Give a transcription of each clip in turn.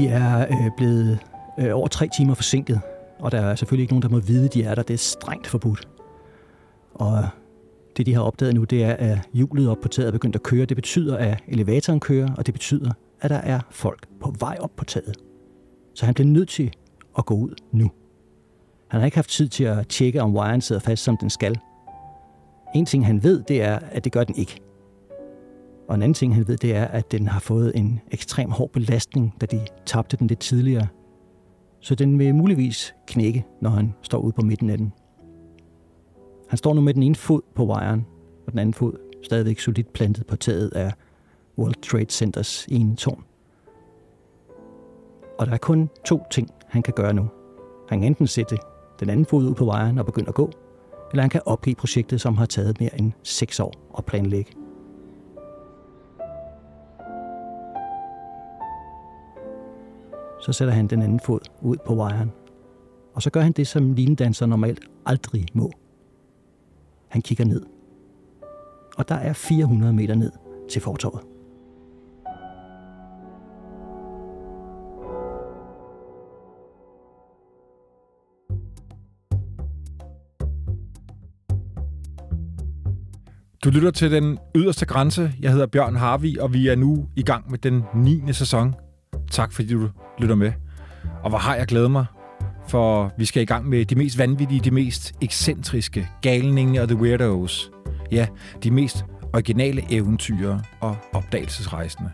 De er øh, blevet øh, over tre timer forsinket, og der er selvfølgelig ikke nogen, der må vide, de er der. Det er strengt forbudt. Og det, de har opdaget nu, det er, at hjulet op på taget er begyndt at køre. Det betyder, at elevatoren kører, og det betyder, at der er folk på vej op på taget. Så han bliver nødt til at gå ud nu. Han har ikke haft tid til at tjekke, om wiren sidder fast, som den skal. En ting, han ved, det er, at det gør den ikke. Og en anden ting, han ved, det er, at den har fået en ekstrem hård belastning, da de tabte den lidt tidligere. Så den vil muligvis knække, når han står ude på midten af den. Han står nu med den ene fod på wiren, og den anden fod stadigvæk solidt plantet på taget af World Trade Centers ene tårn. Og der er kun to ting, han kan gøre nu. Han kan enten sætte den anden fod ud på wiren og begynde at gå, eller han kan opgive projektet, som har taget mere end 6 år at planlægge. Så sætter han den anden fod ud på wiren. Og så gør han det, som linedanser normalt aldrig må. Han kigger ned. Og der er 400 meter ned til fortorvet. Du lytter til den yderste grænse. Jeg hedder Bjørn Harvi, og vi er nu i gang med den 9. sæson. Tak fordi du lytter med. Og hvor har jeg glædet mig, for vi skal i gang med de mest vanvittige, de mest ekscentriske, galninge og the weirdos. Ja, de mest originale eventyr og opdagelsesrejsende.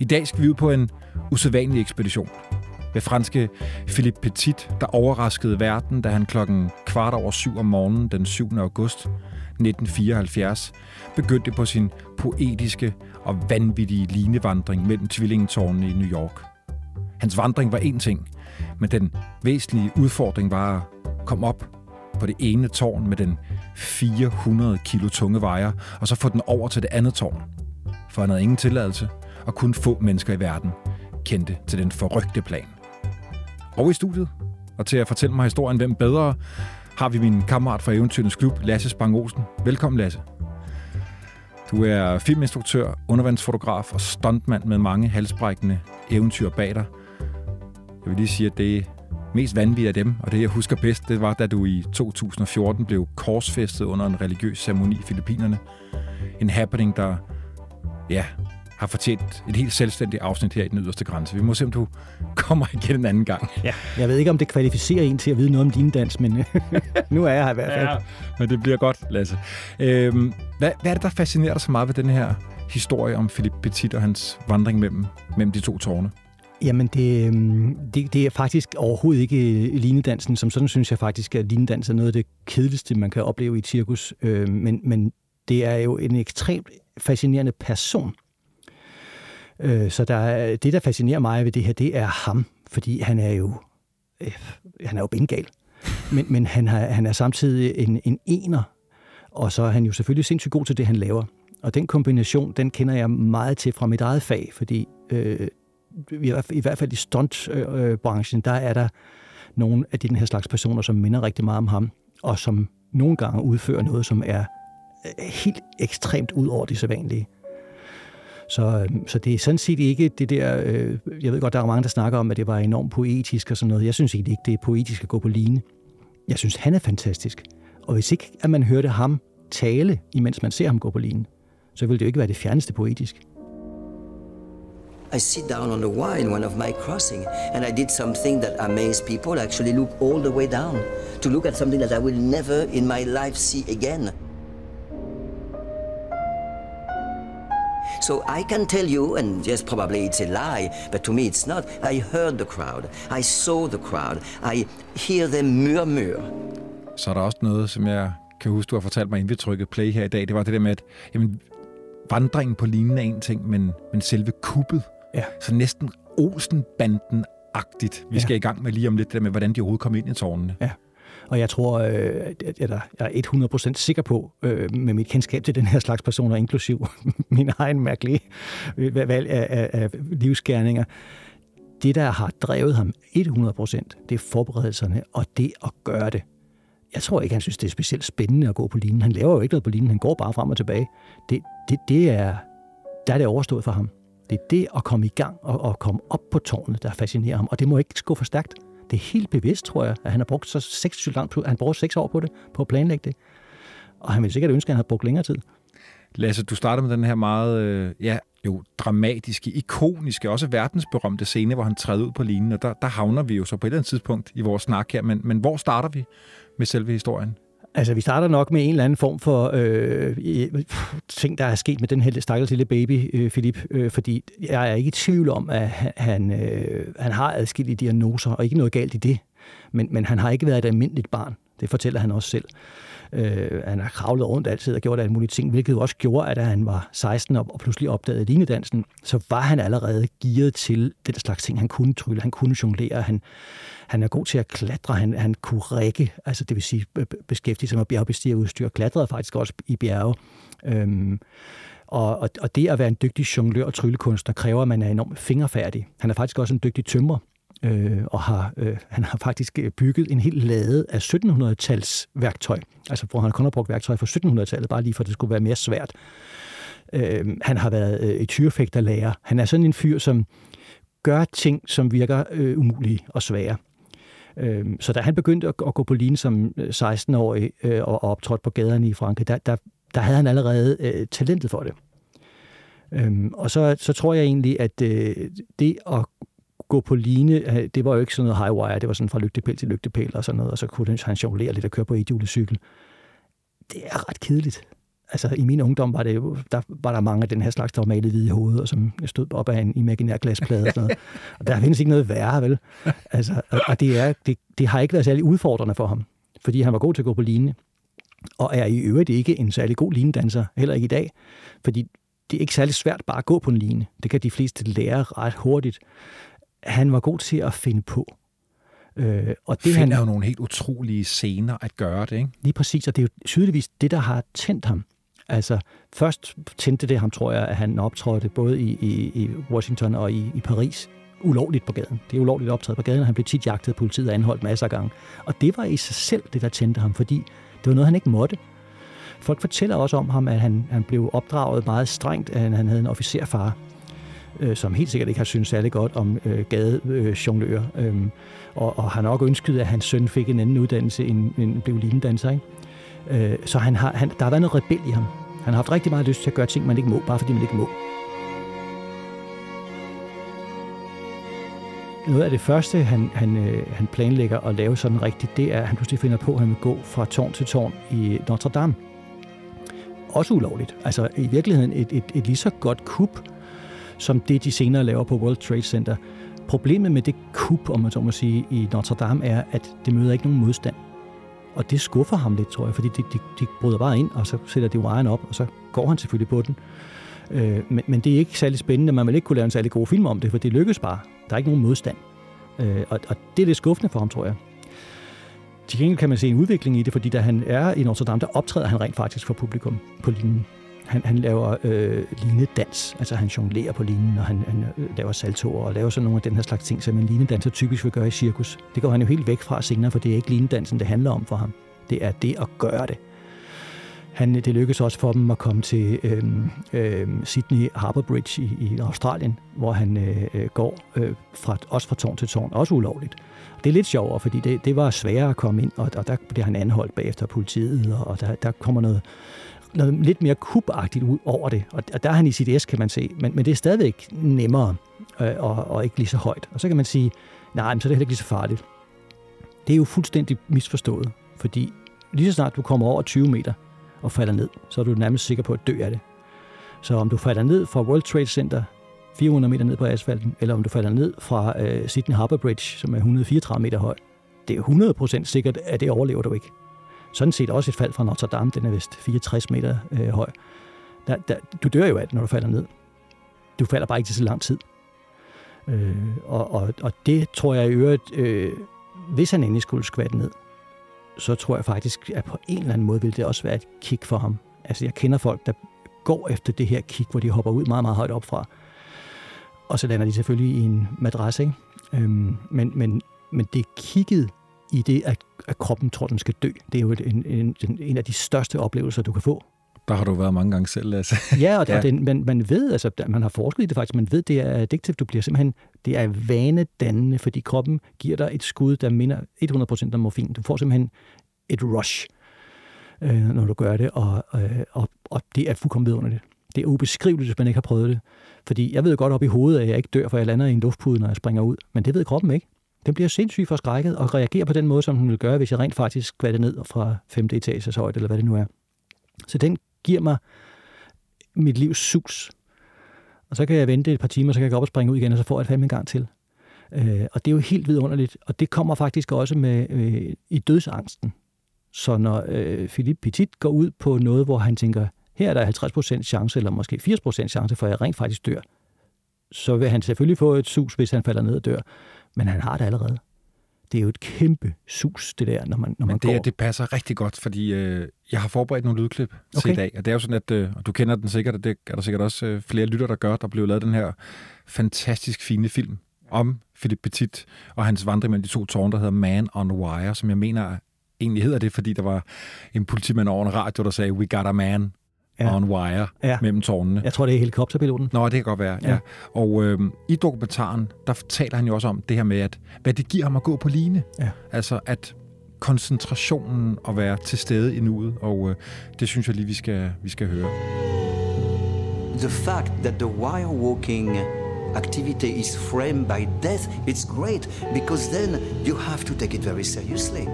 I dag skal vi ud på en usædvanlig ekspedition. Med franske Philippe Petit, der overraskede verden, da han klokken kvart over syv om morgenen den 7. august 1974 begyndte på sin poetiske og vanvittige linevandring mellem tvillingetårnene i New York. Hans vandring var én ting, men den væsentlige udfordring var at komme op på det ene tårn med den 400 kilo tunge vejer, og så få den over til det andet tårn. For han havde ingen tilladelse, og kun få mennesker i verden kendte til den forrygte plan. Og i studiet, og til at fortælle mig historien, hvem bedre, har vi min kammerat fra Eventyrens Klub, Lasse Spang Olsen. Velkommen, Lasse. Du er filminstruktør, undervandsfotograf og stuntmand med mange halsbrækkende eventyr bag dig. Jeg vil lige sige, at det mest vanvittige af dem, og det jeg husker bedst, det var, da du i 2014 blev korsfæstet under en religiøs ceremoni i Filippinerne. En happening, der ja, har fortjent et helt selvstændigt afsnit her i den yderste grænse. Vi må se, om du kommer igen en anden gang. Ja, jeg ved ikke, om det kvalificerer en til at vide noget om din dans, men nu er jeg her i hvert fald. Ja, men det bliver godt, Lasse. Øhm, hvad, hvad er det, der fascinerer dig så meget ved den her historie om Philippe Petit og hans vandring mellem, mellem de to tårne? Jamen, det, øhm, det, det er faktisk overhovedet ikke linedansen. Som sådan synes jeg faktisk, at linedans er noget af det kedeligste, man kan opleve i et cirkus. Øh, men, men det er jo en ekstremt fascinerende person. Øh, så der det, der fascinerer mig ved det her, det er ham. Fordi han er jo, øh, han er jo bengal. Men, men han, har, han er samtidig en, en ener. Og så er han jo selvfølgelig sindssygt god til det, han laver. Og den kombination, den kender jeg meget til fra mit eget fag, fordi øh, i hvert fald i stuntbranchen, øh, der er der nogle af den her slags personer, som minder rigtig meget om ham, og som nogle gange udfører noget, som er øh, helt ekstremt ud over det sædvanlige. Så, øhm, så det er sådan set ikke det der... Øh, jeg ved godt, der er mange, der snakker om, at det var enormt poetisk og sådan noget. Jeg synes egentlig ikke, det er poetisk at gå på line. Jeg synes, han er fantastisk. Og hvis ikke, at man hørte ham tale, imens man ser ham gå på line, så ville det jo ikke være det fjerneste poetisk. I sit down on the wire in one of my crossing, and I did something that amazed people. I actually look all the way down to look at something that I will never in my life see again. So I can tell you, and yes, probably it's a lie, but to me it's not. I heard the crowd. I saw the crowd. I hear them murmur. Så er der også noget, som jeg kan huske, du har fortalt mig, inden vi trykkede play her i dag. Det var det der med, at jamen, vandringen på linjen er en ting, men, men selve kuppet, Ja. Så næsten Olsen-banden-agtigt. Vi ja. skal i gang med lige om lidt det der med, hvordan de overhovedet kom ind i tårnene. Ja. Og jeg tror, øh, at jeg er 100% sikker på, øh, med mit kendskab til den her slags personer, inklusiv min egen mærkelige øh, valg af, af, af livsgerninger, det, der har drevet ham 100%, det er forberedelserne og det at gøre det. Jeg tror ikke, han synes, det er specielt spændende at gå på linjen. Han laver jo ikke noget på linjen, han går bare frem og tilbage. Det, det, det er, der er det overstået for ham. Det er det at komme i gang og, og komme op på tårnet, der fascinerer ham. Og det må ikke gå for stærkt. Det er helt bevidst, tror jeg, at han har brugt så seks, langt, han brugt seks år på det, på at planlægge det. Og han vil sikkert ønske, at han havde brugt længere tid. Lasse, du starter med den her meget øh, ja, jo dramatiske, ikoniske, også verdensberømte scene, hvor han træder ud på linen, og der, der havner vi jo så på et eller andet tidspunkt i vores snak her, men, men hvor starter vi med selve historien? Altså, vi starter nok med en eller anden form for øh, ting, der er sket med den her stakkels lille baby, øh, Philip, øh, fordi jeg er ikke i tvivl om, at han, øh, han har adskillige diagnoser, og ikke noget galt i det, men, men han har ikke været et almindeligt barn. Det fortæller han også selv. Øh, han har kravlet rundt altid og gjort alle mulige ting, hvilket også gjorde, at da han var 16 og pludselig opdagede linedansen, så var han allerede gearet til den slags ting. Han kunne trylle, han kunne jonglere, han, han er god til at klatre, han, han kunne række, altså det vil sige beskæftige sig med bjergbestigerudstyr, klatrede faktisk også i bjerge. Øhm, og, og, og det at være en dygtig jonglør og tryllekunstner kræver, at man er enormt fingerfærdig. Han er faktisk også en dygtig tømrer, øh, og har, øh, han har faktisk øh, bygget en hel lade af 1700-tals værktøj. Altså, hvor han kun har brugt værktøj fra 1700-tallet, bare lige for at det skulle være mere svært. Øh, han har været øh, et tyrefægterlærer. Han er sådan en fyr, som gør ting, som virker øh, umulige og svære. Øh, så da han begyndte at, at gå på linje som 16-årig øh, øh og optrådte på gaderne i Frankrig, der, der, der havde han allerede øh, talentet for det. Øhm, og så, så tror jeg egentlig, at øh, det at gå på line, øh, det var jo ikke sådan noget highwire, det var sådan fra lygtepæl til lygtepæl og sådan noget, og så kunne han jonglere lidt og køre på et cykel. Det er ret kedeligt. Altså, i min ungdom var, det jo, der var der mange af den her slags, der var malet hvide i hovedet, og som stod op af en imaginær glasplade og sådan noget. Og der findes ikke noget værre, vel? Altså, og, og det, er, det, det har ikke været særlig udfordrende for ham, fordi han var god til at gå på line, og er i øvrigt ikke en særlig god linedanser, heller ikke i dag, fordi det er ikke særlig svært bare at gå på en line. Det kan de fleste lære ret hurtigt han var god til at finde på. Øh, og det finder han, jo nogle helt utrolige scener at gøre det, ikke? Lige præcis, og det er jo tydeligvis det, der har tændt ham. Altså, først tændte det ham, tror jeg, at han optrådte både i, i, i Washington og i, i Paris ulovligt på gaden. Det er ulovligt optræde på gaden, og han blev tit jagtet af politiet og anholdt masser af gange. Og det var i sig selv det, der tændte ham, fordi det var noget, han ikke måtte. Folk fortæller også om ham, at han, han blev opdraget meget strengt, at han havde en officerfar, øh, som helt sikkert ikke har syntes særlig godt om øh, gadejonglører. Øh, øh, og, og har nok ønsket, at hans søn fik en anden uddannelse end, end blev linedanser. Ikke? Øh, så han har, han, der har været noget rebel i ham. Han har haft rigtig meget lyst til at gøre ting, man ikke må, bare fordi man ikke må. Noget af det første, han, han, øh, han planlægger at lave sådan rigtigt, det er, at han pludselig finder på, at han vil gå fra tårn til tårn i Notre Dame. Også ulovligt. Altså i virkeligheden et, et, et lige så godt kup, som det, de senere laver på World Trade Center. Problemet med det kup, om man så må sige, i Notre Dame, er, at det møder ikke nogen modstand. Og det skuffer ham lidt, tror jeg, fordi de, de, de bryder bare ind, og så sætter de wiren op, og så går han selvfølgelig på den. Øh, men, men det er ikke særlig spændende. Man vil ikke kunne lave en særlig god film om det, for det lykkes bare. Der er ikke nogen modstand. Øh, og, og det er lidt skuffende for ham, tror jeg. Til gengæld kan man se en udvikling i det, fordi da han er i Notre Dame, der optræder han rent faktisk for publikum på linjen. Han, han laver øh, linedans, altså han jonglerer på linen, og han, han øh, laver saltoer og laver sådan nogle af den her slags ting, som en linedanser typisk vil gøre i cirkus. Det går han jo helt væk fra senere, for det er ikke linedansen, det handler om for ham. Det er det at gøre det. Han, øh, det lykkedes også for dem at komme til øh, øh, Sydney Harbour Bridge i, i Australien, hvor han øh, øh, går øh, fra, også fra tårn til tårn, også ulovligt. Det er lidt sjovere, fordi det, det var sværere at komme ind, og, og der bliver han anholdt bagefter politiet, og, og der, der kommer noget noget lidt mere kubagtigt ud over det. Og der er han i sit S, kan man se. Men, men det er stadigvæk nemmere øh, og, og ikke lige så højt. Og så kan man sige, nej, men så er det heller ikke lige så farligt. Det er jo fuldstændig misforstået, fordi lige så snart du kommer over 20 meter og falder ned, så er du nærmest sikker på at dø af det. Så om du falder ned fra World Trade Center 400 meter ned på asfalten, eller om du falder ned fra øh, Sydney Harbour Bridge, som er 134 meter høj, det er 100% sikkert, at det overlever du ikke. Sådan set også et fald fra Notre Dame, den er vist 64 meter øh, høj. Der, der, du dør jo af det, når du falder ned. Du falder bare ikke til så lang tid. Øh, og, og, og det tror jeg i øvrigt, øh, hvis han endelig skulle skvatte ned, så tror jeg faktisk, at på en eller anden måde ville det også være et kick for ham. Altså jeg kender folk, der går efter det her kick, hvor de hopper ud meget, meget højt op fra. Og så lander de selvfølgelig i en madras, ikke? Øhm, men, men, men det kigget i det, at, at kroppen tror, den skal dø. Det er jo en, en, en af de største oplevelser, du kan få. Der har du været mange gange selv, Lasse. ja, og, ja. og det, man, man ved, altså man har forsket i det faktisk, man ved, det er addictivt. Du bliver simpelthen, det er vanedannende, fordi kroppen giver dig et skud, der minder 100% om morfin. Du får simpelthen et rush, øh, når du gør det, og, øh, og, og det er fuldkommen vidunderligt. Det er ubeskriveligt, hvis man ikke har prøvet det. Fordi jeg ved godt op i hovedet, at jeg ikke dør, for jeg lander i en luftpude, når jeg springer ud. Men det ved kroppen ikke. Den bliver sindssygt forskrækket og reagerer på den måde, som hun vil gøre, hvis jeg rent faktisk skvatter ned fra 5. etages højde, eller hvad det nu er. Så den giver mig mit livs sus. Og så kan jeg vente et par timer, så kan jeg gå op og springe ud igen, og så får jeg et fandme en gang til. Øh, og det er jo helt vidunderligt, og det kommer faktisk også med øh, i dødsangsten. Så når øh, Philippe Petit går ud på noget, hvor han tænker, her er der 50% chance, eller måske 80% chance for, at jeg rent faktisk dør, så vil han selvfølgelig få et sus, hvis han falder ned og dør. Men han har det allerede. Det er jo et kæmpe sus, det der, når man, når Men man det, går. det passer rigtig godt, fordi øh, jeg har forberedt nogle lydklip okay. til i dag, og det er jo sådan, at øh, du kender den sikkert, og det er der sikkert også øh, flere lytter, der gør. Der blev lavet den her fantastisk fine film om Philip Petit og hans vandring mellem de to tårne, der hedder Man on Wire, som jeg mener egentlig hedder det, fordi der var en politimand over en radio, der sagde, we got a man ja. on wire ja. mellem tårnene. Jeg tror, det er helikopterpiloten. Nå, det kan godt være, ja. ja. Og øh, i dokumentaren, der taler han jo også om det her med, at hvad det giver ham at gå på line. Ja. Altså, at koncentrationen og være til stede i nuet, og øh, det synes jeg lige, vi skal, vi skal høre. The fact that the wire walking activity is framed by death, it's great because then you have to take it very seriously.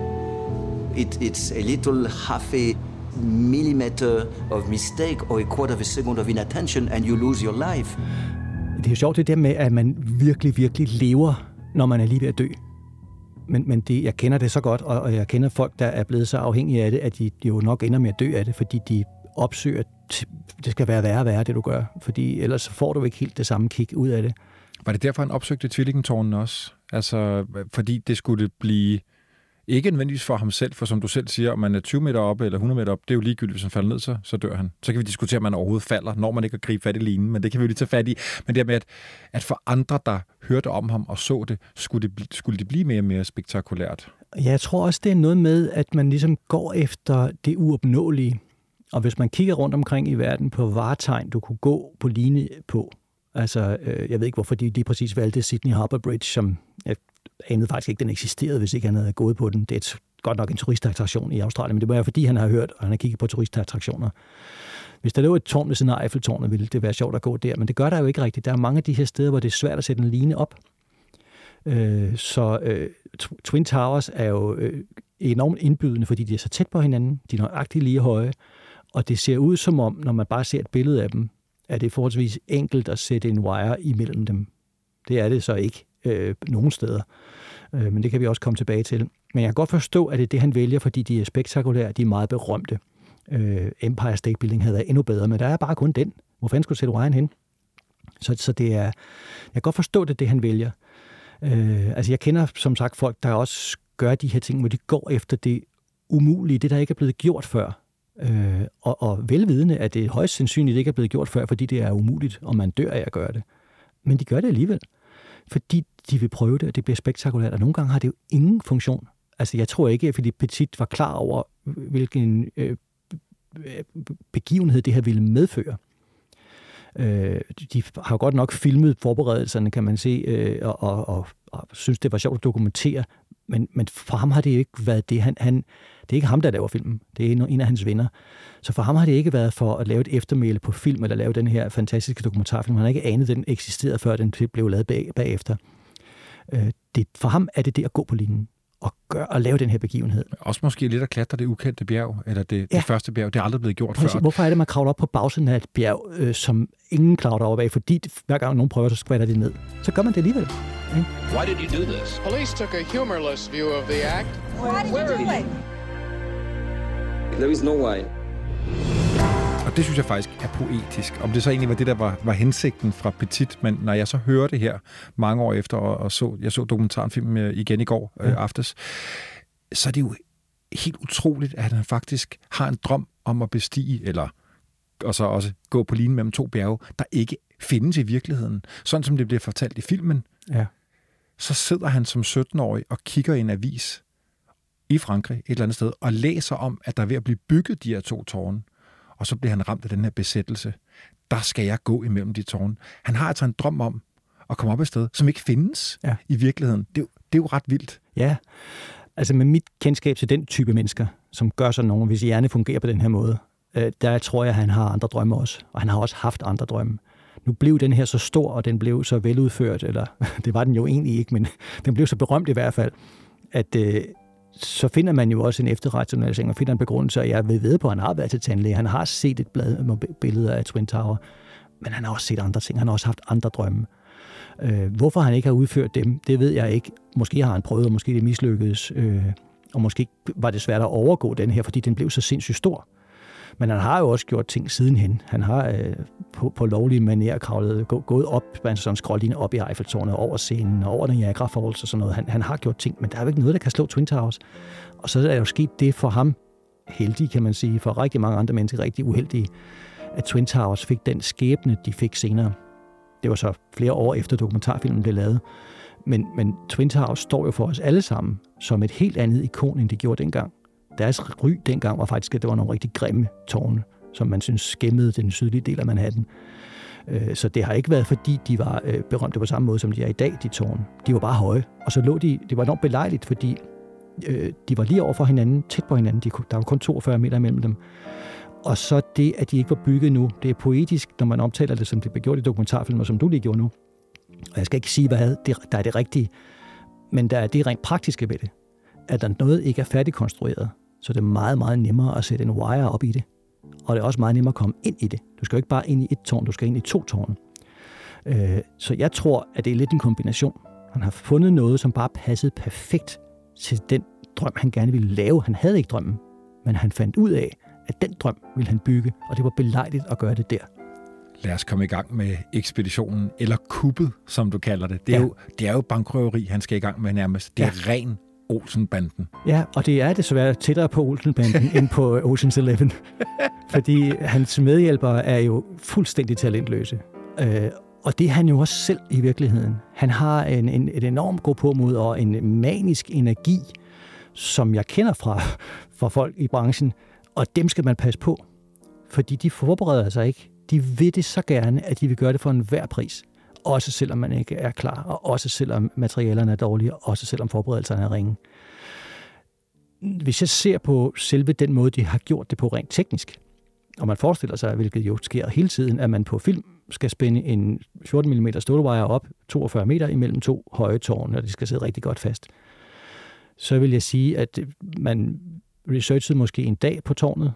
It, it's a little half a millimeter of mistake or a quarter of a second of inattention and you lose your life. Det er jo sjovt det der med, at man virkelig, virkelig lever, når man er lige ved at dø. Men, men det, jeg kender det så godt, og, og jeg kender folk, der er blevet så afhængige af det, at de, de jo nok ender med at dø af det, fordi de opsøger, det skal være værre og værre, det du gør. Fordi ellers får du ikke helt det samme kick ud af det. Var det derfor, han opsøgte tvillingentårnen også? Altså, fordi det skulle blive ikke nødvendigvis for ham selv, for som du selv siger, om man er 20 meter oppe eller 100 meter op, det er jo ligegyldigt, hvis han falder ned, så, så dør han. Så kan vi diskutere, om man overhovedet falder, når man ikke har gribe fat i linen, men det kan vi jo lige tage fat i. Men det med, at, at for andre, der hørte om ham og så det, skulle det, skulle det blive mere og mere spektakulært. Ja, jeg tror også, det er noget med, at man ligesom går efter det uopnåelige. Og hvis man kigger rundt omkring i verden på varetegn, du kunne gå på line på, Altså, øh, jeg ved ikke, hvorfor de lige præcis valgte Sydney Harbour Bridge, som jeg anede faktisk ikke, den eksisterede, hvis ikke han havde gået på den. Det er et, godt nok en turistattraktion i Australien, men det må være, fordi han har hørt, og han har kigget på turistattraktioner. Hvis der lå et tårn ved siden af Eiffeltårnet, ville det være sjovt at gå der, men det gør der jo ikke rigtigt. Der er mange af de her steder, hvor det er svært at sætte en line op. Øh, så øh, Twin Towers er jo øh, enormt indbydende, fordi de er så tæt på hinanden, de er nøjagtigt lige høje, og det ser ud som om, når man bare ser et billede af dem, at det forholdsvis enkelt at sætte en wire imellem dem. Det er det så ikke øh, nogen steder. Øh, men det kan vi også komme tilbage til. Men jeg kan godt forstå, at det er det, han vælger, fordi de er spektakulære, de er meget berømte. Øh, Empire State Building havde været endnu bedre, men der er bare kun den. Hvor fanden skulle du sætte Ryan hen? Så, så det er, jeg kan godt forstå, det er det, han vælger. Øh, altså jeg kender som sagt folk, der også gør de her ting, hvor de går efter det umulige, det der ikke er blevet gjort før. Øh, og, og velvidende, at det højst sandsynligt ikke er blevet gjort før, fordi det er umuligt, og man dør af at gøre det. Men de gør det alligevel, fordi de vil prøve det, og det bliver spektakulært, og nogle gange har det jo ingen funktion. Altså, jeg tror ikke, at Philippe Petit var klar over, hvilken øh, begivenhed det her ville medføre. Øh, de har jo godt nok filmet forberedelserne, kan man se, øh, og, og, og, og synes, det var sjovt at dokumentere, men, men for ham har det ikke været det. Han, han, det er ikke ham, der laver filmen. Det er en af hans venner. Så for ham har det ikke været for at lave et eftermæle på film, eller lave den her fantastiske dokumentarfilm. Han har ikke anet, at den eksisterede, før den blev lavet bag, bagefter. Øh, det, for ham er det det at gå på linjen og, gøre, og lave den her begivenhed. Også måske lidt at klatre det ukendte bjerg, eller det, ja. det første bjerg. Det er aldrig blevet gjort Præcis. før. Hvorfor er det, man kravler op på bagsiden af et bjerg, øh, som ingen kravler op af? Fordi hver gang nogen prøver, så skvatter de ned. Så gør man det alligevel. Okay? Why did you do this? Police took a humorless view of the act. Why did you do it? There is no why. Og det synes jeg faktisk er poetisk. Om det så egentlig var det, der var, var hensigten fra Petit, men når jeg så hører det her mange år efter, og, og så, jeg så dokumentarfilm øh, igen i går øh, aftes, så er det jo helt utroligt, at han faktisk har en drøm om at bestige, eller og så også gå på linje mellem to bjerge, der ikke findes i virkeligheden. Sådan som det bliver fortalt i filmen. Ja. Så sidder han som 17-årig og kigger i en avis i Frankrig, et eller andet sted, og læser om, at der er ved at blive bygget de her to tårne. Og så bliver han ramt af den her besættelse. Der skal jeg gå imellem de tårne. Han har altså en drøm om at komme op et sted, som ikke findes ja. i virkeligheden. Det, det er jo ret vildt. Ja, altså med mit kendskab til den type mennesker, som gør sådan nogen, hvis hjerne fungerer på den her måde, øh, der tror jeg, at han har andre drømme også. Og han har også haft andre drømme. Nu blev den her så stor, og den blev så veludført, eller det var den jo egentlig ikke, men den blev så berømt i hvert fald, at øh, så finder man jo også en efterrationalisering og finder en begrundelse, og jeg ved ved på, at han har været til tandlæge. Han har set et blad med billeder af Twin Tower, men han har også set andre ting. Han har også haft andre drømme. Øh, hvorfor han ikke har udført dem, det ved jeg ikke. Måske har han prøvet, og måske det mislykkedes. Øh, og måske var det svært at overgå den her, fordi den blev så sindssygt stor. Men han har jo også gjort ting sidenhen. Han har øh, på, på lovlige manier kravlet, gå, gået op, altså sådan skrålinje op i Eiffeltårnet, over scenen, over Niagara Falls og sådan noget. Han, han har gjort ting, men der er jo ikke noget, der kan slå Twin Towers. Og så er der jo sket det for ham, heldig kan man sige, for rigtig mange andre mennesker rigtig uheldige, at Twin Towers fik den skæbne, de fik senere. Det var så flere år efter dokumentarfilmen blev lavet. Men, men Twin Towers står jo for os alle sammen som et helt andet ikon, end det gjorde dengang. Deres ry dengang var faktisk, at det var nogle rigtig grimme tårne, som man synes skæmmede den sydlige del af Manhattan. Øh, så det har ikke været, fordi de var øh, berømte på samme måde, som de er i dag, de tårne. De var bare høje. Og så lå de, det var enormt belejligt, fordi øh, de var lige over for hinanden, tæt på hinanden. De, der var kun 42 meter mellem dem. Og så det, at de ikke var bygget nu, det er poetisk, når man omtaler det, som det blev gjort i dokumentarfilmer, som du lige gjorde nu. Og jeg skal ikke sige, hvad der er det rigtige, men der er det rent praktiske ved det. At der noget ikke er færdigkonstrueret, så det er meget, meget nemmere at sætte en wire op i det. Og det er også meget nemmere at komme ind i det. Du skal jo ikke bare ind i et tårn, du skal ind i to tårne. Øh, så jeg tror, at det er lidt en kombination. Han har fundet noget, som bare passede perfekt til den drøm, han gerne ville lave. Han havde ikke drømmen, men han fandt ud af, at den drøm ville han bygge, og det var belejligt at gøre det der. Lad os komme i gang med ekspeditionen, eller kuppet, som du kalder det. Det er, ja. jo, det er jo bankrøveri, han skal i gang med nærmest. Det er ja. ren Olsenbanden. Ja, og det er desværre tættere på Olsenbanden end på Ocean's Eleven. fordi hans medhjælpere er jo fuldstændig talentløse. Øh, og det er han jo også selv i virkeligheden. Han har en, en, et enormt god på mod og en manisk energi, som jeg kender fra, fra folk i branchen, og dem skal man passe på, fordi de forbereder sig ikke. De vil det så gerne, at de vil gøre det for enhver pris. Også selvom man ikke er klar, og også selvom materialerne er dårlige, og også selvom forberedelserne er ringe. Hvis jeg ser på selve den måde, de har gjort det på rent teknisk, og man forestiller sig, hvilket jo sker hele tiden, at man på film skal spænde en 14 mm stålwire op 42 meter imellem to høje tårne, og de skal sidde rigtig godt fast. Så vil jeg sige, at man researchede måske en dag på tårnet,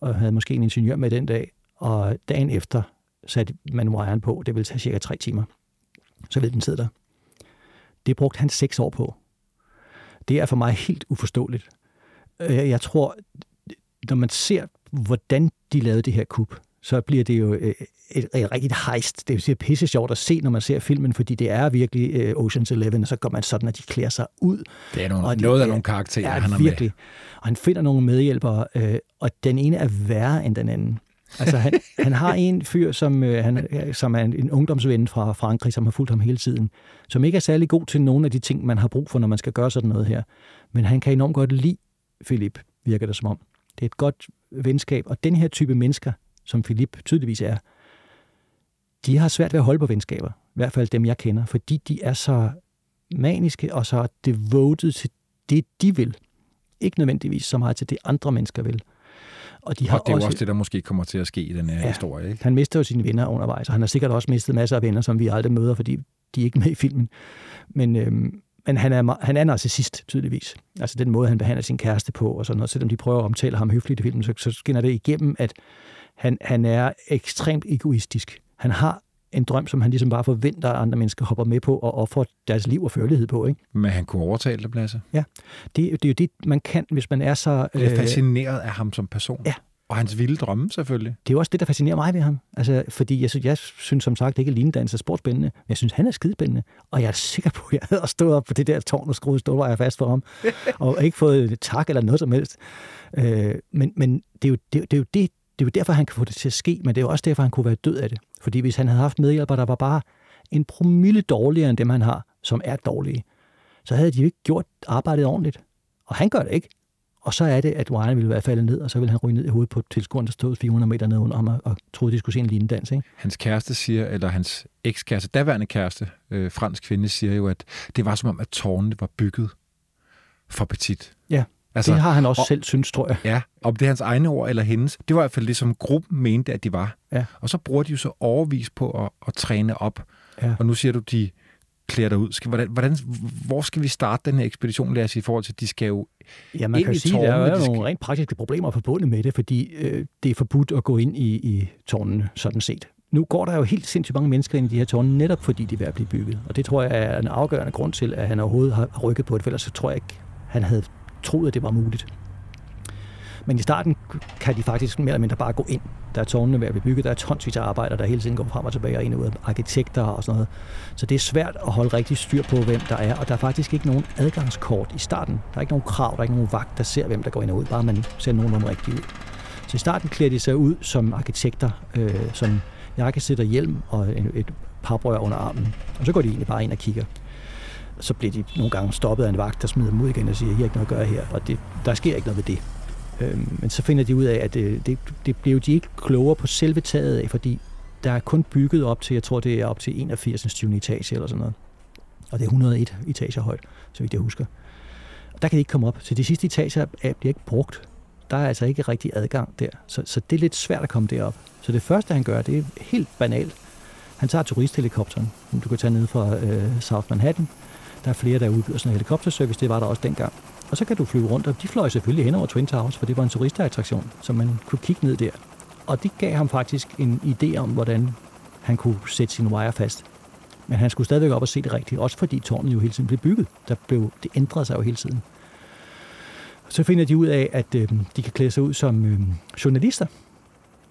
og havde måske en ingeniør med den dag, og dagen efter satte man wiren på. Det ville tage cirka tre timer. Så ville den sidde der. Det brugte han seks år på. Det er for mig helt uforståeligt. Øh, jeg tror, når man ser, hvordan de lavede det her kub, så bliver det jo øh, et, et rigtigt heist. Det er pisse sjovt at se, når man ser filmen, fordi det er virkelig uh, Ocean's Eleven, og så går man sådan, at de klæder sig ud. Det er nogle, og de, noget af nogle karakterer, ja, han har virkelig. med. Og han finder nogle medhjælpere, øh, og den ene er værre end den anden. Altså, han, han har en fyr, som, øh, han, som er en, en ungdomsven fra Frankrig, som har fulgt ham hele tiden, som ikke er særlig god til nogle af de ting, man har brug for, når man skal gøre sådan noget her. Men han kan enormt godt lide Philip, virker det som om. Det er et godt venskab, og den her type mennesker, som Philip tydeligvis er, de har svært ved at holde på venskaber. I hvert fald dem, jeg kender, fordi de er så maniske og så devoted til det, de vil. Ikke nødvendigvis så meget til det, andre mennesker vil. Og, de har og det er også, også det, der måske kommer til at ske i den her ja, historie. Ikke? Han mister jo sine venner undervejs, og han har sikkert også mistet masser af venner, som vi aldrig møder, fordi de er ikke med i filmen. Men, øhm, men han er, han er narcissist, tydeligvis. Altså den måde, han behandler sin kæreste på, og sådan noget. Selvom de prøver at omtale ham høfligt i filmen, så, så skinner det igennem, at han, han er ekstremt egoistisk. Han har en drøm, som han ligesom bare forventer, at andre mennesker hopper med på og offrer deres liv og følelighed på. Ikke? Men han kunne overtale det, Lasse. Ja, det, det er jo det, man kan, hvis man er så... Det er øh, fascineret af ham som person. Ja. Og hans vilde drømme, selvfølgelig. Det er jo også det, der fascinerer mig ved ham. Altså, fordi jeg, synes, jeg synes som sagt ikke, at linedans er sportsspændende, men jeg synes, han er skidespændende. Og jeg er sikker på, at jeg havde stået op på det der tårn og skruet stålvejer fast for ham, og ikke fået tak eller noget som helst. Øh, men men det, er jo, det, det, er jo det, det er jo derfor, han kan få det til at ske, men det er jo også derfor, han kunne være død af det. Fordi hvis han havde haft medhjælpere, der var bare en promille dårligere end dem, han har, som er dårlige, så havde de jo ikke gjort arbejdet ordentligt. Og han gør det ikke. Og så er det, at Ryan ville være faldet ned, og så ville han ryge ned i hovedet på tilskueren, der stod 400 meter ned under ham, og, og troede, de skulle se en linedans. Ikke? Hans kæreste siger, eller hans ekskæreste, daværende kæreste, øh, fransk kvinde, siger jo, at det var som om, at tårnene var bygget for petit. Ja, altså, det har han også og, selv synes, tror jeg. Ja, om det er hans egne ord eller hendes. Det var i hvert fald det, som gruppen mente, at de var. Ja. Og så bruger de jo så overvis på at, at træne op. Ja. Og nu siger du, de klæder dig ud. Skal, hvordan, hvordan, hvor skal vi starte den her ekspedition, lad os i forhold til, at de skal jo Ja, man kan sige, tårnene, der er jo nogle rent praktiske problemer forbundet med det, fordi øh, det er forbudt at gå ind i, i tårnene, sådan set. Nu går der jo helt sindssygt mange mennesker ind i de her tårne, netop fordi de er ved at blive bygget. Og det tror jeg er en afgørende grund til, at han overhovedet har rykket på det, for ellers så tror jeg ikke, han havde troet, at det var muligt. Men i starten kan de faktisk mere eller mindre bare gå ind. Der er tårnene ved at blive bygget, der er tonsvis af arbejdere, der hele tiden går frem og tilbage og ind og ud af arkitekter og sådan noget. Så det er svært at holde rigtig styr på, hvem der er, og der er faktisk ikke nogen adgangskort i starten. Der er ikke nogen krav, der er ikke nogen vagt, der ser, hvem der går ind og ud, bare man ser nogen rigtigt ud. Så i starten klæder de sig ud som arkitekter, øh, som jakkesætter hjelm og et parbrør under armen. Og så går de egentlig bare ind og kigger så bliver de nogle gange stoppet af en vagt, der smider dem ud igen og siger, I har ikke noget at gøre her, og det, der sker ikke noget ved det. Øh, men så finder de ud af, at det, det, det bliver de ikke klogere på selve taget af, fordi der er kun bygget op til, jeg tror det er op til 81. 20. etage eller sådan noget. Og det er 101 etager højt, så vidt jeg husker. Og der kan de ikke komme op. Så de sidste etager bliver ikke brugt. Der er altså ikke rigtig adgang der. Så, så det er lidt svært at komme derop. Så det første, han gør, det er helt banalt. Han tager turisthelikopteren, som du kan tage ned fra øh, South Manhattan. Der er flere, der udbyder sådan en helikopterservice. Det var der også dengang. Og så kan du flyve rundt, og de fløj selvfølgelig hen over Twin Towers, for det var en turistattraktion, så man kunne kigge ned der. Og det gav ham faktisk en idé om, hvordan han kunne sætte sin wire fast. Men han skulle stadigvæk op og se det rigtigt, også fordi tårnet jo hele tiden blev bygget. Der blev, det ændrede sig jo hele tiden. Så finder de ud af, at øh, de kan klæde sig ud som øh, journalister.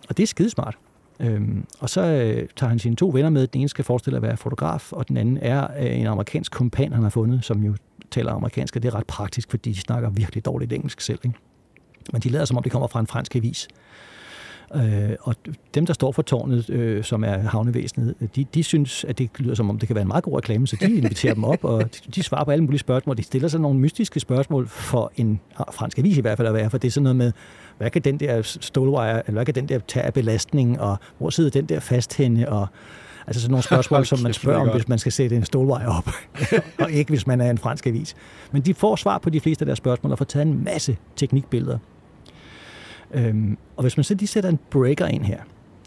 Og det er skidesmart. Øhm, og så øh, tager han sine to venner med. Den ene skal forestille at være fotograf, og den anden er øh, en amerikansk kompan, han har fundet, som jo taler amerikansk, og det er ret praktisk, fordi de snakker virkelig dårligt engelsk selv. Ikke? Men de lader som om, de kommer fra en fransk avis. Øh, og dem, der står for tårnet, øh, som er havnevæsenet, de, de synes, at det lyder som om, det kan være en meget god reklame, så de inviterer dem op, og de, de svarer på alle mulige spørgsmål. De stiller sig nogle mystiske spørgsmål for en fransk avis i hvert fald at være, for det er sådan noget med, hvad kan den der stålwire, eller hvad kan den der tage af belastning, og hvor sidder den der fast henne, og Altså sådan nogle spørgsmål, som man spørger om, hvis man skal sætte en stålvej op, og ikke hvis man er en fransk avis. Men de får svar på de fleste af deres spørgsmål og får taget en masse teknikbilleder. Øhm, og hvis man så lige sætter en breaker ind her,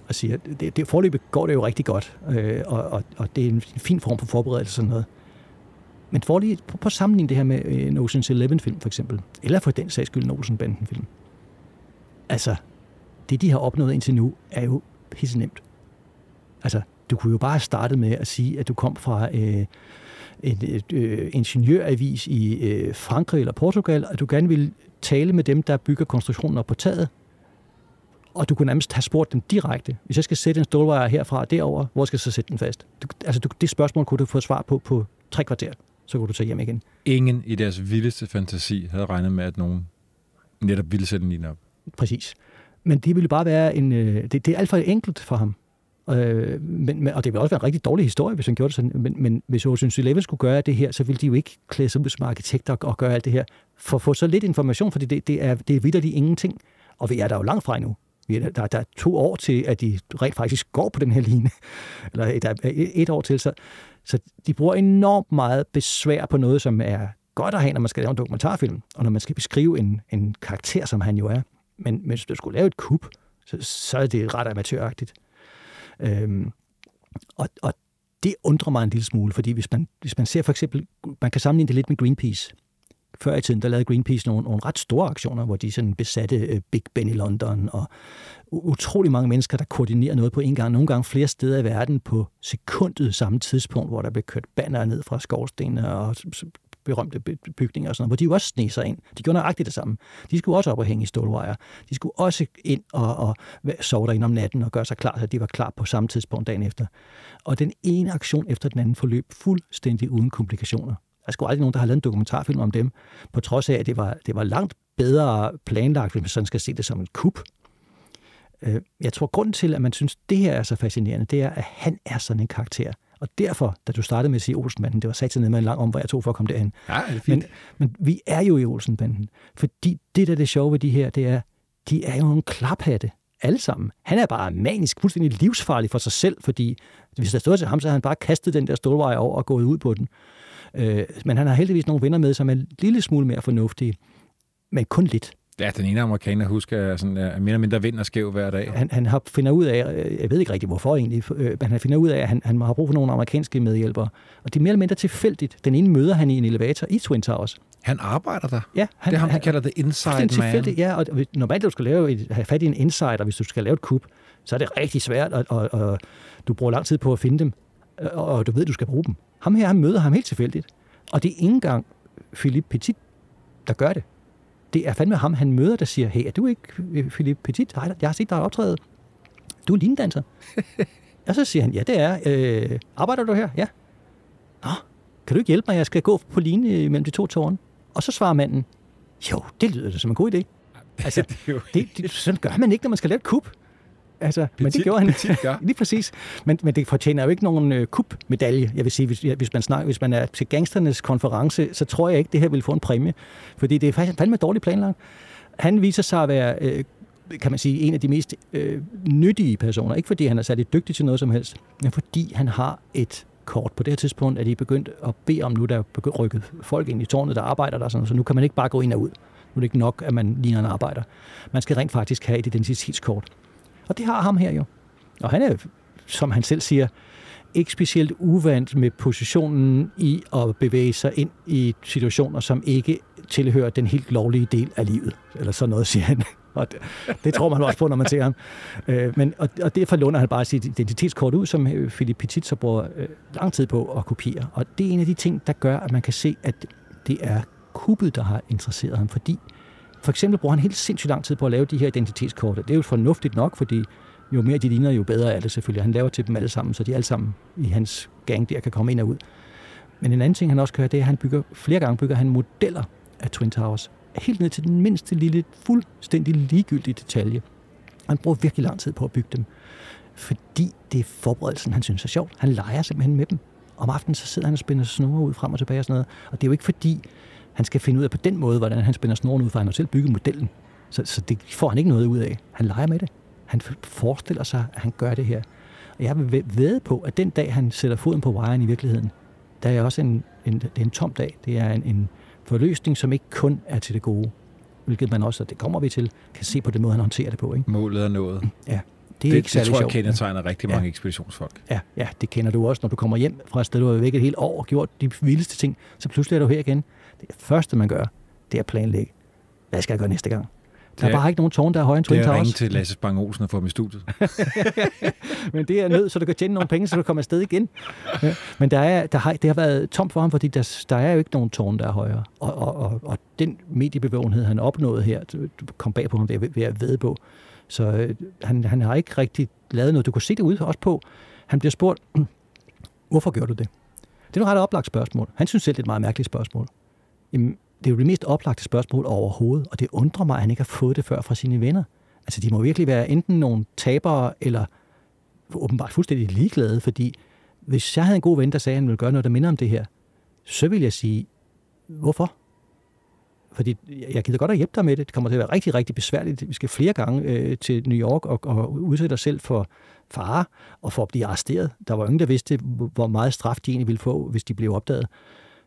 og siger, det, det forløbet går det jo rigtig godt, øh, og, og, og det er en fin form for forberedelse og sådan noget. Men for lige på, på sammenligning det her med øh, en Ocean's Eleven-film for eksempel, eller for den sags skyld en Ocean Banden-film. Altså, det de har opnået indtil nu, er jo pisse nemt. Altså, du kunne jo bare have startet med at sige, at du kom fra øh, et øh, ingeniøravis i øh, Frankrig eller Portugal, og du gerne ville tale med dem, der bygger konstruktionen op på taget, og du kunne nærmest have spurgt dem direkte. Hvis jeg skal sætte en stålwire herfra og derover, hvor skal jeg så sætte den fast? Du, altså, du, det spørgsmål kunne du få svar på på tre kvarter. Så kunne du tage hjem igen. Ingen i deres vildeste fantasi havde regnet med, at nogen netop ville sætte den op. Præcis. Men det ville bare være en... Øh, det, det er alt for enkelt for ham. Øh, men, men, og det ville også være en rigtig dårlig historie, hvis han gjorde det sådan. Men, men hvis Ocean Eleven skulle gøre det her, så ville de jo ikke klæde sig ud som arkitekter og, og gøre alt det her. For at få så lidt information, fordi det, det er, det er vidderligt ingenting. Og vi er der jo langt fra endnu. Vi er, der, der er to år til, at de rent faktisk går på den her linje. Eller der er et år til. Så, så de bruger enormt meget besvær på noget, som er godt at have, når man skal lave en dokumentarfilm, og når man skal beskrive en, en karakter, som han jo er. Men, men hvis du skulle lave et kup, så, så er det ret amatøragtigt. Øhm, og, og det undrer mig en lille smule, fordi hvis man, hvis man ser for eksempel, man kan sammenligne det lidt med Greenpeace. Før i tiden, der lavede Greenpeace nogle, nogle ret store aktioner, hvor de sådan besatte øh, Big Ben i London, og utrolig mange mennesker, der koordinerer noget på en gang, nogle gange flere steder i verden på sekundet samme tidspunkt, hvor der blev kørt banner ned fra skorstenene og berømte bygninger og sådan noget, hvor de jo også sne sig ind. De gjorde nøjagtigt det samme. De skulle også op og hænge i stålvejer. De skulle også ind og, og sove derinde om natten og gøre sig klar, så de var klar på samme tidspunkt dagen efter. Og den ene aktion efter den anden forløb fuldstændig uden komplikationer. Der er sgu aldrig nogen, der har lavet en dokumentarfilm om dem, på trods af, at det var, det var langt bedre planlagt, hvis man sådan skal se det som en kup. Øh, jeg tror, grunden til, at man synes, det her er så fascinerende, det er, at han er sådan en karakter. Og derfor, da du startede med at sige Olsenbanden, det var sat ned med en lang om, hvor jeg tog for at komme derhen. Ja, det er fint. Men, men vi er jo i Olsenbanden. Fordi det, der er det sjove ved de her, det er, de er jo nogle klaphatte alle sammen. Han er bare manisk, fuldstændig livsfarlig for sig selv, fordi hvis der stod til ham, så har han bare kastet den der stålvej over og gået ud på den. Øh, men han har heldigvis nogle venner med, som er en lille smule mere fornuftige, men kun lidt. Ja, den ene amerikaner, husker sådan, er mere eller mindre vind og skæv hver dag. Han, han har finder ud af, jeg ved ikke rigtig hvorfor egentlig, øh, men han finder ud af, at han, han har brug for nogle amerikanske medhjælpere. Og det er mere eller mindre tilfældigt. Den ene møder han i en elevator i Twin Towers. Han arbejder der. Ja, han, det er ham, de han, kalder det inside man. tilfældigt, ja. Og normalt, når du skal lave et, have fat i en insider, hvis du skal lave et kub, så er det rigtig svært, og, og, og du bruger lang tid på at finde dem, og, og du ved, du skal bruge dem. Ham her, han møder ham helt tilfældigt. Og det er ikke engang Philippe Petit, der gør det. Det er fandme ham, han møder, der siger, hey, er du ikke øh, Philippe Petit? Jeg har set dig optræde. Du er linedanser. og så siger han, ja, det er. Øh, arbejder du her? Ja. Nå, kan du ikke hjælpe mig? Jeg skal gå på line øh, mellem de to tårne. Og så svarer manden, jo, det lyder da som en god idé. Altså, det det, det, sådan gør man ikke, når man skal lave et kub. Altså, men det Petit- gjorde han. Petit gør. Lige præcis. Men, men det fortjener jo ikke nogen øh. Jeg vil sige, hvis, hvis, man snakker, hvis man er til gangsternes konference, så tror jeg ikke, det her vil få en præmie. Fordi det er faktisk fandme dårligt planlagt. Han viser sig at være, øh, kan man sige, en af de mest øh, nyttige personer. Ikke fordi han er særlig dygtig til noget som helst, men fordi han har et kort. På det her tidspunkt er de begyndt at bede om, nu der er rykket folk ind i tårnet, der arbejder der, sådan, så nu kan man ikke bare gå ind og ud. Nu er det ikke nok, at man ligner en arbejder. Man skal rent faktisk have et identitetskort. Og det har ham her jo. Og han er, som han selv siger, ikke specielt uvant med positionen i at bevæge sig ind i situationer, som ikke tilhører den helt lovlige del af livet. Eller sådan noget, siger han. Og det, det tror man også på, når man ser ham. Øh, men, og, og derfor låner han bare sit identitetskort ud, som øh, Philip Petit så bruger øh, lang tid på at kopiere. Og det er en af de ting, der gør, at man kan se, at det er kuppet, der har interesseret ham. Fordi for eksempel bruger han helt sindssygt lang tid på at lave de her identitetskort. Det er jo fornuftigt nok, fordi jo mere de ligner, jo bedre er det selvfølgelig. Han laver til dem alle sammen, så de alle sammen i hans gang der kan komme ind og ud. Men en anden ting, han også gør, det er, at han bygger, flere gange bygger han modeller af Twin Towers. Helt ned til den mindste lille, fuldstændig ligegyldige detalje. Han bruger virkelig lang tid på at bygge dem. Fordi det er forberedelsen, han synes er sjovt. Han leger simpelthen med dem. Om aftenen så sidder han og spænder snore ud frem og tilbage og sådan noget. Og det er jo ikke fordi, han skal finde ud af på den måde, hvordan han spænder snoren ud, for han har selv bygget modellen. Så, så det får han ikke noget ud af. Han leger med det. Han forestiller sig, at han gør det her. Og jeg vil ved på, at den dag, han sætter foden på wiren i virkeligheden, der er også en, en, det er en tom dag. Det er en, en forløsning, som ikke kun er til det gode. Hvilket man også, og det kommer vi til, kan se på den måde, han håndterer det på. Ikke? Målet er nået. Ja, det er Det, ikke det særlig tror jeg sjovt. kendetegner rigtig Ja. mange ekspeditionsfolk. Ja, ja, det kender du også, når du kommer hjem fra et sted, du har væk et helt år og gjort de vildeste ting, så pludselig er du her igen. Det første, man gør, det er at planlægge. Hvad skal jeg gøre næste gang? Der er Det er- bare ikke nogen tårn, der er højere end Det Twin er at ringe Towers. til Lasse Spang Olsen og få ham i studiet. Men det er nød, så du kan tjene nogle penge, så du kommer afsted igen. Ja, men der er, der har, det har været tomt for ham, fordi der, der er jo ikke nogen tårn, der er højere. Og, og, og, og den mediebevågenhed, han opnåede her, du, kom bag på ham, det er jeg ved at ved på. Så øh, han, han har ikke rigtig lavet noget. Du kunne se det ud også på. Han bliver spurgt, hvorfor gør du det? Det er et ret oplagt spørgsmål. Han synes selv, det er et meget mærkeligt spørgsmål. Jamen, det er jo det mest oplagte spørgsmål overhovedet, og det undrer mig, at han ikke har fået det før fra sine venner. Altså, de må virkelig være enten nogle tabere, eller åbenbart fuldstændig ligeglade, fordi hvis jeg havde en god ven, der sagde, at han ville gøre noget, der minder om det her, så ville jeg sige, hvorfor? Fordi jeg gider godt at hjælpe dig med det. Det kommer til at være rigtig, rigtig besværligt. Vi skal flere gange øh, til New York og, og udsætte os selv for fare og for at blive arresteret. Der var ingen, der vidste, hvor meget straf de egentlig ville få, hvis de blev opdaget.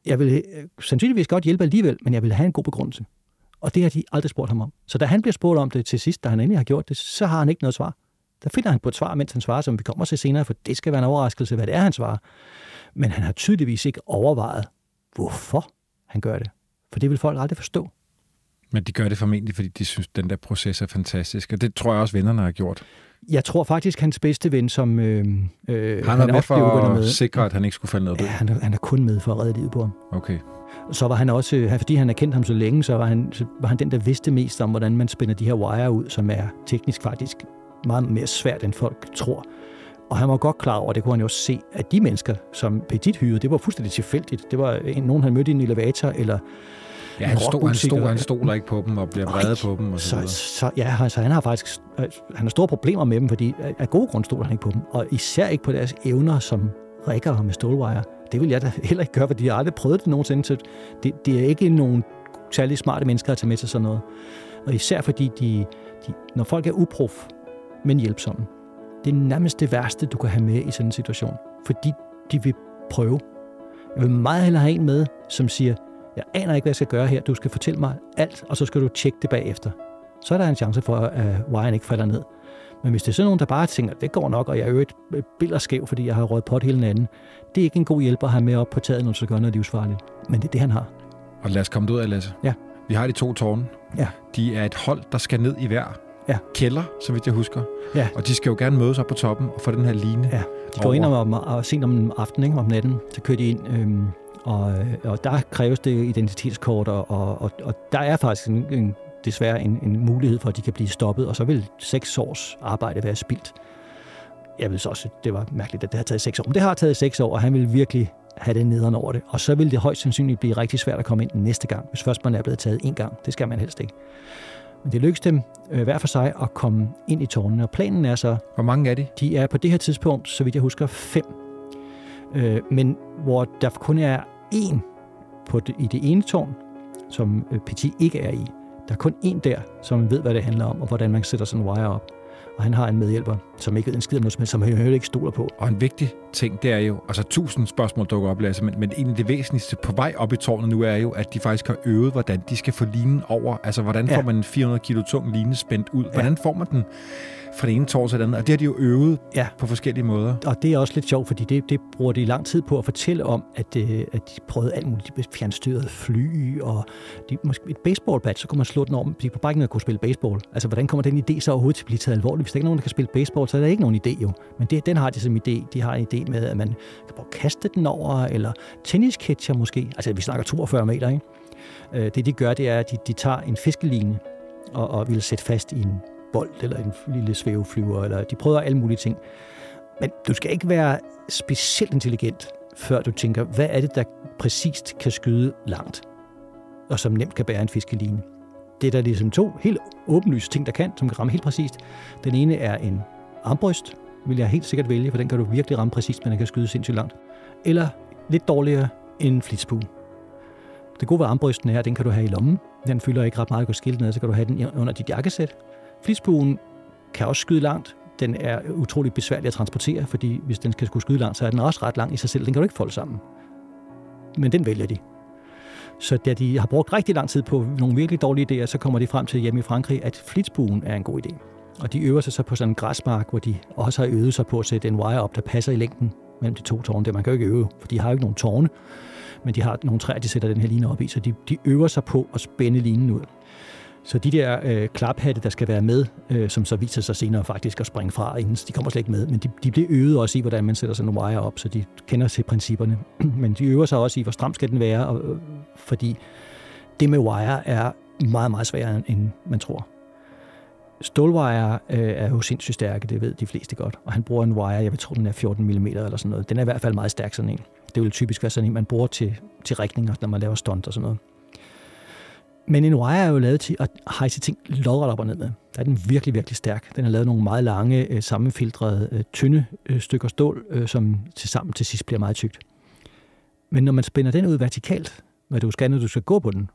Jeg ville øh, sandsynligvis godt hjælpe alligevel, men jeg ville have en god begrundelse. Og det har de aldrig spurgt ham om. Så da han bliver spurgt om det til sidst, da han endelig har gjort det, så har han ikke noget svar. Der finder han på et svar, mens han svarer, som vi kommer til senere, for det skal være en overraskelse, hvad det er, han svarer. Men han har tydeligvis ikke overvejet, hvorfor han gør det. For det vil folk aldrig forstå. Men de gør det formentlig, fordi de synes, at den der proces er fantastisk. Og det tror jeg også, vennerne har gjort. Jeg tror faktisk, hans bedste ven, som øh, øh, Han er med for at sikre, at han ikke skulle falde ned. Ja, han er, han er kun med for at redde livet på ham. Okay. Så var han også, øh, fordi han har kendt ham så længe, så var han, så var han den, der vidste mest om, hvordan man spænder de her wire ud, som er teknisk faktisk meget mere svært, end folk tror. Og han var godt klar over, det kunne han jo også se, at de mennesker, som Petit hyrede, det var fuldstændig tilfældigt. Det var en, nogen, han mødte i en elevator, eller Ja, han, stod, han, stod, han stoler ikke på dem og bliver vredet på dem og så Så, så ja, så han har faktisk øh, han har store problemer med dem, fordi af- gode grunde stoler han ikke på dem. Og især ikke på deres evner som rækker med stålwire. Det vil jeg da heller ikke gøre, fordi jeg har aldrig prøvet det nogensinde. Så det, det er ikke nogen særlig smarte mennesker at tage med til sådan noget. Og især fordi, de, de, når folk er uprof, men hjælpsomme, det er nærmest det værste, du kan have med i sådan en situation. Fordi de vil prøve. Jeg vil meget hellere have en med, som siger, jeg aner ikke, hvad jeg skal gøre her. Du skal fortælle mig alt, og så skal du tjekke det bagefter. Så er der en chance for, at wiren ikke falder ned. Men hvis det er sådan nogen, der bare tænker, det går nok, og jeg er jo et billeder skæv, fordi jeg har røget pot hele natten, det er ikke en god hjælper at have med op på taget, når du skal gøre noget livsfarligt. Men det er det, han har. Og lad os komme ud af, Lasse. Ja. Vi har de to tårne. Ja. De er et hold, der skal ned i hver Ja. kælder, så vidt jeg husker. Ja. Og de skal jo gerne mødes op på toppen og få den her line. Ja, de går over. ind om, om, og sent om aftenen, ikke? om natten, så kører de ind, øhm, og, og der kræves det identitetskort, og, og, og, og der er faktisk en, en, desværre en, en mulighed for, at de kan blive stoppet, og så vil seks års arbejde være spildt. Jeg vil så også, det var mærkeligt, at det har taget seks år, men det har taget seks år, og han vil virkelig have det nederen over det. Og så vil det højst sandsynligt blive rigtig svært at komme ind næste gang, hvis først man er blevet taget en gang. Det skal man helst ikke. Men det lykkedes dem øh, hver for sig at komme ind i tårnene, og planen er så, Hvor mange er de? de er på det her tidspunkt, så vidt jeg husker, fem. Øh, men hvor der kun er én på det, i det ene tårn, som øh, Petit ikke er i. Der er kun én der, som ved, hvad det handler om, og hvordan man sætter sådan en wire op. Og han har en medhjælper, som ikke ved en skid om noget, som som han heller ikke stoler på. Og en vigtig ting, det er jo, altså tusind spørgsmål dukker op, Lasse, men, men en af det væsentligste på vej op i tårnet nu er jo, at de faktisk har øvet, hvordan de skal få linen over. Altså, hvordan Ja. får man en 400 kilo tung line spændt ud? Hvordan får man den fra det ene tårn til det andet? Og det har de jo øvet Ja. på forskellige måder. Og det er også lidt sjovt, fordi det, det bruger de lang tid på at fortælle om, at, øh, at de prøvede alt muligt. De fjernstyrede fly, og de, måske et baseballbat, så kunne man slå den om. De kunne bare ikke kunne spille baseball. Altså, hvordan kommer den idé så overhovedet til at blive taget alvorligt? Hvis der ikke er nogen, der kan spille baseball, så er der ikke nogen idé jo. Men det, den har de som idé. De har en idé med, at man kan bare kaste den over, eller tennisketcher måske. Altså, vi snakker 42 meter, ikke? Øh, Det, de gør, det er, at de, de tager en fiskeline og, og vil sætte fast i en bold, eller en lille svæveflyver, eller de prøver alle mulige ting. Men du skal ikke være specielt intelligent, før du tænker, hvad er det, der præcist kan skyde langt, og som nemt kan bære en fiskeline. Det er der ligesom to helt åbenlyse ting, der kan, som kan ramme helt præcist. Den ene er en armbryst, vil jeg helt sikkert vælge, for den kan du virkelig ramme præcist, men den kan skyde sindssygt langt. Eller lidt dårligere en flitsbue. Det gode ved armbrysten er, at den kan du have i lommen. Den fylder ikke ret meget, du kan skille den ned, så kan du have den under dit jakkesæt. Flitsbuen kan også skyde langt. Den er utrolig besværlig at transportere, fordi hvis den skal skulle skyde langt, så er den også ret lang i sig selv. Den kan du ikke folde sammen. Men den vælger de. Så da de har brugt rigtig lang tid på nogle virkelig dårlige idéer, så kommer de frem til hjemme i Frankrig, at flitsbuen er en god idé. Og de øver sig så på sådan en græsmark, hvor de også har øvet sig på at sætte en wire op, der passer i længden mellem de to tårne. Det man kan jo ikke øve, for de har jo ikke nogen tårne, men de har nogle træer, de sætter den her line op i, så de, de øver sig på at spænde linen ud. Så de der øh, klaphatte, der skal være med, øh, som så viser sig senere faktisk at springe fra, inden de kommer slet ikke med, men de, de bliver øvet også i, hvordan man sætter sådan nogle wire op, så de kender til principperne. men de øver sig også i, hvor stram skal den være, og, øh, fordi det med wire er meget, meget sværere, end man tror. Stålwire øh, er jo sindssygt stærke, det ved de fleste godt. Og han bruger en wire, jeg vil tro, den er 14 mm eller sådan noget. Den er i hvert fald meget stærk, sådan en. Det vil typisk være sådan en, man bruger til, til rækninger, når man laver stunt og sådan noget. Men en wire er jo lavet til at hejse ting lodret op og ned med. Der er den virkelig, virkelig stærk. Den har lavet nogle meget lange, øh, sammenfiltrede, øh, tynde øh, stykker stål, som til sammen til sidst bliver meget tykt. Men når man spænder den ud vertikalt, hvad du skal, når du skal gå på den,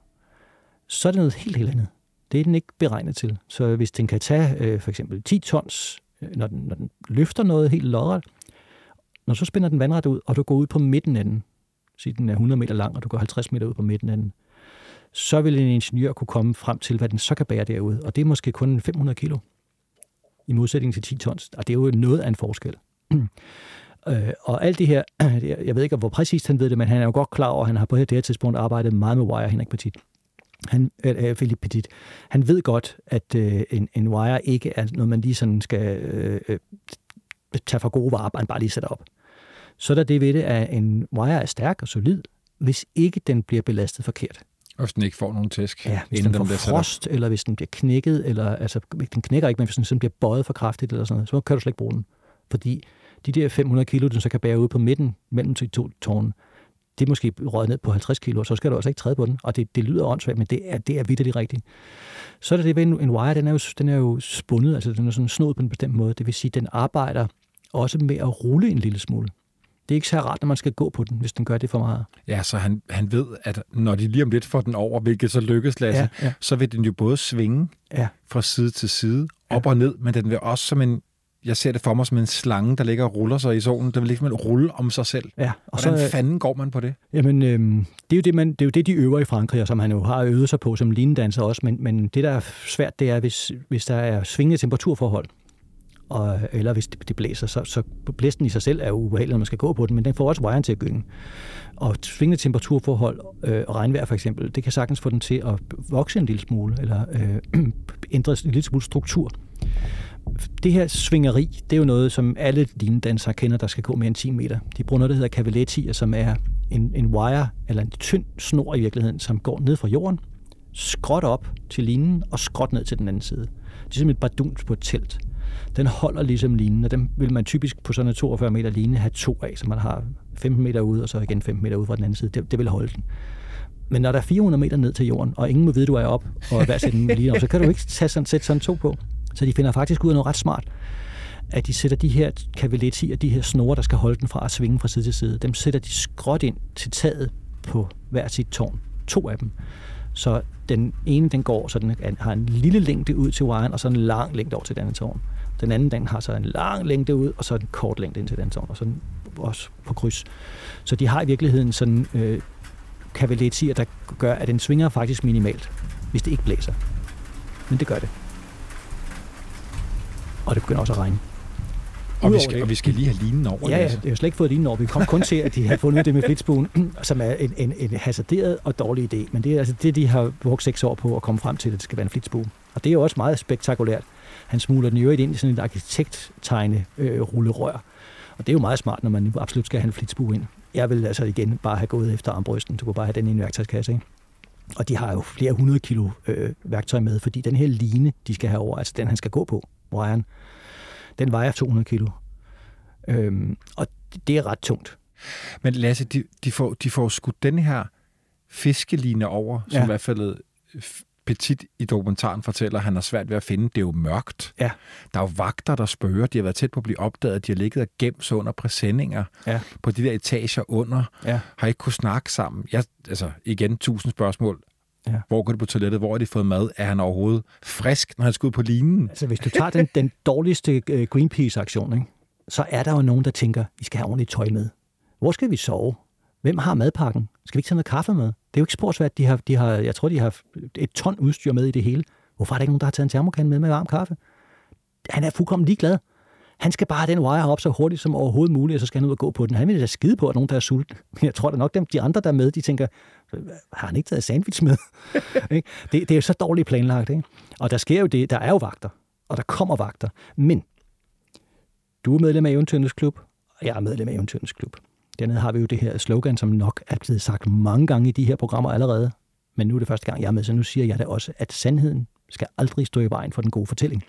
så er det noget helt, helt andet. Det er den ikke beregnet til. Så hvis den kan tage øh, for eksempel 10 tons, øh, når, den, når den løfter noget helt lodret, når så spænder den vandret ud, og du går ud på midten af den, sige den er 100 meter lang, og du går 50 meter ud på midten af den, så vil en ingeniør kunne komme frem til, hvad den så kan bære derude. Og det er måske kun 500 kilo, i modsætning til 10 tons. Og det er jo noget af en forskel. Øh, og alt det her, jeg ved ikke, hvor præcist han ved det, men han er jo godt klar over, at han har på det her tidspunkt arbejdet meget med wire, Henrik Petit. Han, øh, øh Philip Petit. Han ved godt, at øh, en, en wire ikke er noget, man lige sådan skal øh, øh, tage for gode varer, man bare lige sætter op. Så er der det ved det, at en wire er stærk og solid, hvis ikke den bliver belastet forkert. Og hvis den ikke får nogen tæsk, Ja, hvis inden den får op. frost, eller hvis den bliver knækket, eller altså, den knækker ikke, men hvis den sådan bliver bøjet for kraftigt, eller sådan noget, så kan du slet ikke bruge den. Fordi de der 500 kilo, den så kan bære ud på midten mellem de to tårne, det er måske røget ned på 50 kilo, og så skal du altså ikke træde på den. Og det, det lyder åndssvagt, men det er, det er vidderligt rigtigt. Så er der det ved en, en wire, den er, jo, den er jo spundet, altså den er sådan snået på en bestemt måde. Det vil sige, den arbejder også med at rulle en lille smule. Det er ikke så rart, når man skal gå på den, hvis den gør det for meget. Ja, så han, han ved, at når de lige om lidt får den over, hvilket så lykkes, Lasse, ja, ja. så vil den jo både svinge ja. fra side til side, op ja. og ned, men den vil også som en, jeg ser det for mig som en slange, der ligger og ruller sig i solen. Den vil ligesom rulle om sig selv. Ja, og Hvordan så, fanden går man på det? Jamen, øhm, det, er jo det, man, det er jo det, de øver i Frankrig, og som han jo har øvet sig på som linedanser også. Men, men det, der er svært, det er, hvis, hvis der er svingende temperaturforhold, og, eller hvis det, det blæser, så, så blæsten i sig selv er jo ubehagelig, når man skal gå på den, men den får også wiren til at gynge. Og svingende temperaturforhold øh, og regnvejr for eksempel, det kan sagtens få den til at vokse en lille smule, eller øh, ændre en lille smule struktur. Det her svingeri, det er jo noget, som alle linedansere kender, der skal gå mere end 10 meter. De bruger noget, der hedder cavaletti, som er en, en wire, eller en tynd snor i virkeligheden, som går ned fra jorden, skråt op til linen og skråt ned til den anden side. Det er simpelthen et barduns på et telt den holder ligesom linen, og den vil man typisk på sådan en 42 meter line have to af, så man har 15 meter ude, og så igen 15 meter ude fra den anden side. Det, det vil holde den. Men når der er 400 meter ned til jorden, og ingen må vide, du er op og hver sætte den lige op, så kan du ikke tage sådan, sætte sådan to på. Så de finder faktisk ud af noget ret smart, at de sætter de her kavaletier, og de her snore, der skal holde den fra at svinge fra side til side, dem sætter de skråt ind til taget på hver sit tårn. To af dem. Så den ene, den går, så den har en lille længde ud til wiren, og så en lang længde over til den anden tårn. Den anden, den har så en lang længde ud, og så en kort længde ind til den tårn, og så også på kryds. Så de har i virkeligheden sådan øh, kavaletier, der gør, at den svinger faktisk minimalt, hvis det ikke blæser. Men det gør det. Og det begynder også at regne. Og vi, skal, og vi skal lige have linen over. Ja, ja, det har slet ikke fået linen over. Vi kom kun til, at de har fundet det med flitsbuen, som er en, en, en hasarderet og dårlig idé. Men det er altså det, de har brugt seks år på at komme frem til, at det skal være en flitsbue. Og det er jo også meget spektakulært. Han smugler den jo ind i sådan et arkitekttegne øh, rullerør. Og det er jo meget smart, når man absolut skal have en flitsbue ind. Jeg vil altså igen bare have gået efter armbrysten. Du kunne bare have den i en værktøjskasse, ikke? Og de har jo flere hundrede kilo øh, værktøj med, fordi den her line, de skal have over, altså den, han skal gå på, wiren, den vejer 200 kilo. Øhm, og det er ret tungt. Men Lasse, de, de, får, de får skudt den her fiskeline over, som ja. i hvert fald Petit i dokumentaren fortæller, at han har svært ved at finde. Det er jo mørkt. Ja. Der er jo vagter, der spørger. De har været tæt på at blive opdaget. De har ligget og gemt sig under præsendinger ja. på de der etager under. Ja. Har ikke kunne snakke sammen. Jeg, altså, igen, tusind spørgsmål. Ja. Hvor går det på toilettet? Hvor har de fået mad? Er han overhovedet frisk, når han skal ud på linen? Altså, hvis du tager den, den dårligste øh, Greenpeace-aktion, ikke? så er der jo nogen, der tænker, vi skal have ordentligt tøj med. Hvor skal vi sove? Hvem har madpakken? Skal vi ikke tage noget kaffe med? Det er jo ikke sporsvært. De har, de har, jeg tror, de har et ton udstyr med i det hele. Hvorfor er der ikke nogen, der har taget en termokan med med varm kaffe? Han er fuldkommen ligeglad. Han skal bare have den wire op så hurtigt som overhovedet muligt, og så skal han ud og gå på den. Han vil da skide på, at nogen, der er sulten. Jeg tror da nok, dem, de andre, der er med, de tænker, har han ikke taget sandwich med? det, det er jo så dårligt planlagt. Ikke? Og der sker jo det, der er jo vagter, og der kommer vagter. Men du er medlem af Eventyrernes Klub, og jeg er medlem af Eventyrernes Klub. Dernede har vi jo det her slogan, som nok er blevet sagt mange gange i de her programmer allerede. Men nu er det første gang, jeg er med, så nu siger jeg det også, at sandheden skal aldrig stå i vejen for den gode fortælling.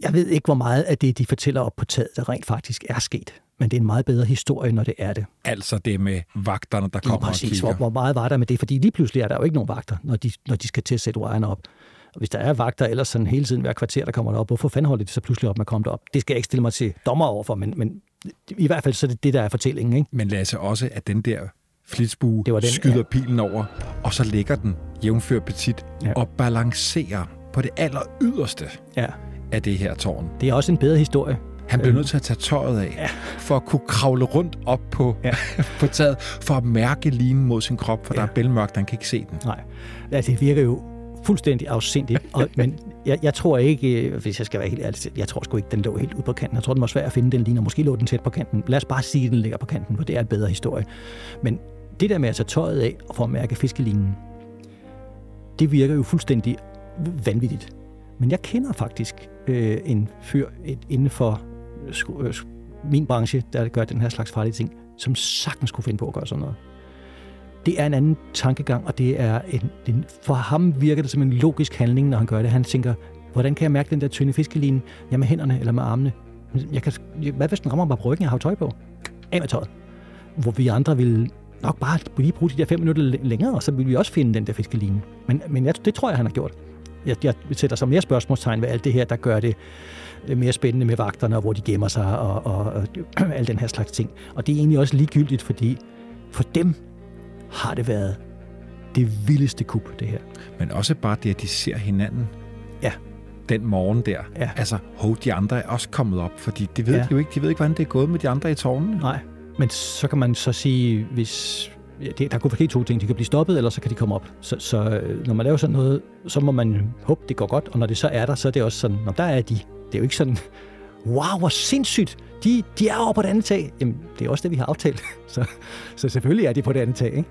Jeg ved ikke, hvor meget af det, de fortæller op på taget, der rent faktisk er sket. Men det er en meget bedre historie, når det er det. Altså det med vagterne, der kommer præcis, og kigger. Hvor, hvor meget var der med det? Fordi lige pludselig er der jo ikke nogen vagter, når de, når de skal til at sætte wire op. Og hvis der er vagter ellers sådan hele tiden hver kvarter, der kommer derop, hvorfor fanden holder de så pludselig op med at komme derop? Det skal jeg ikke stille mig til dommer overfor, men, men i hvert fald så er det det, der er fortællingen. Ikke? Men Lasse, også at den der flitsbue det var den, skyder ja. pilen over, og så ligger den, jævnfør petit, ja. og balancerer på det aller yderste ja. af det her tårn. Det er også en bedre historie. Han bliver nødt til at tage tøjet af, ja. for at kunne kravle rundt op på, ja. på taget, for at mærke linen mod sin krop, for ja. der er bælmørkt, han kan ikke se den. Nej, altså, det virker jo fuldstændig afsindig. Og, men jeg, jeg tror ikke, øh, hvis jeg skal være helt ærlig, jeg tror sgu ikke, den lå helt ud på kanten. Jeg tror, den var svær at finde, den ligner. Måske lå den tæt på kanten. Lad os bare sige, at den ligger på kanten, for det er en bedre historie. Men det der med at tage tøjet af og få at mærke fiskelinen, det virker jo fuldstændig vanvittigt. Men jeg kender faktisk øh, en fyr et, inden for øh, øh min branche, der gør den her slags farlige ting, som sagtens kunne finde på at gøre sådan noget det er en anden tankegang, og det er en, en, for ham virker det som en logisk handling, når han gør det. Han tænker, hvordan kan jeg mærke den der tynde fiskeline? Ja, med hænderne eller med armene. Jeg kan, hvad hvis den rammer mig på ryggen, jeg har tøj på? Af med tøjet. Hvor vi andre vil nok bare lige bruge de der fem minutter længere, og så vil vi også finde den der fiskeline. Men, men jeg, det tror jeg, han har gjort. Jeg, jeg sætter så mere spørgsmålstegn ved alt det her, der gør det øh, mere spændende med vagterne, og hvor de gemmer sig, og, og, og al den her slags ting. Og det er egentlig også ligegyldigt, fordi for dem har det været det vildeste kup, det her. Men også bare det, at de ser hinanden. Ja. Den morgen der. Ja. Altså, hov, de andre er også kommet op, fordi de ved Ja. jo ikke, de ved ikke, hvordan det er gået med de andre i tårnene. Nej, men så kan man så sige, hvis ja, det, der kunne ske to ting. De kan blive stoppet, eller så kan de komme op. Så, så øh, når man laver sådan noget, så må man håbe, det går godt. Og når det så er der, så er det også sådan, når der er de. Det er jo ikke sådan, wow, hvor sindssygt. De, de er over på det andet tag. Jamen, det er også det, vi har aftalt. Så, så selvfølgelig er de på det andet tag, ikke?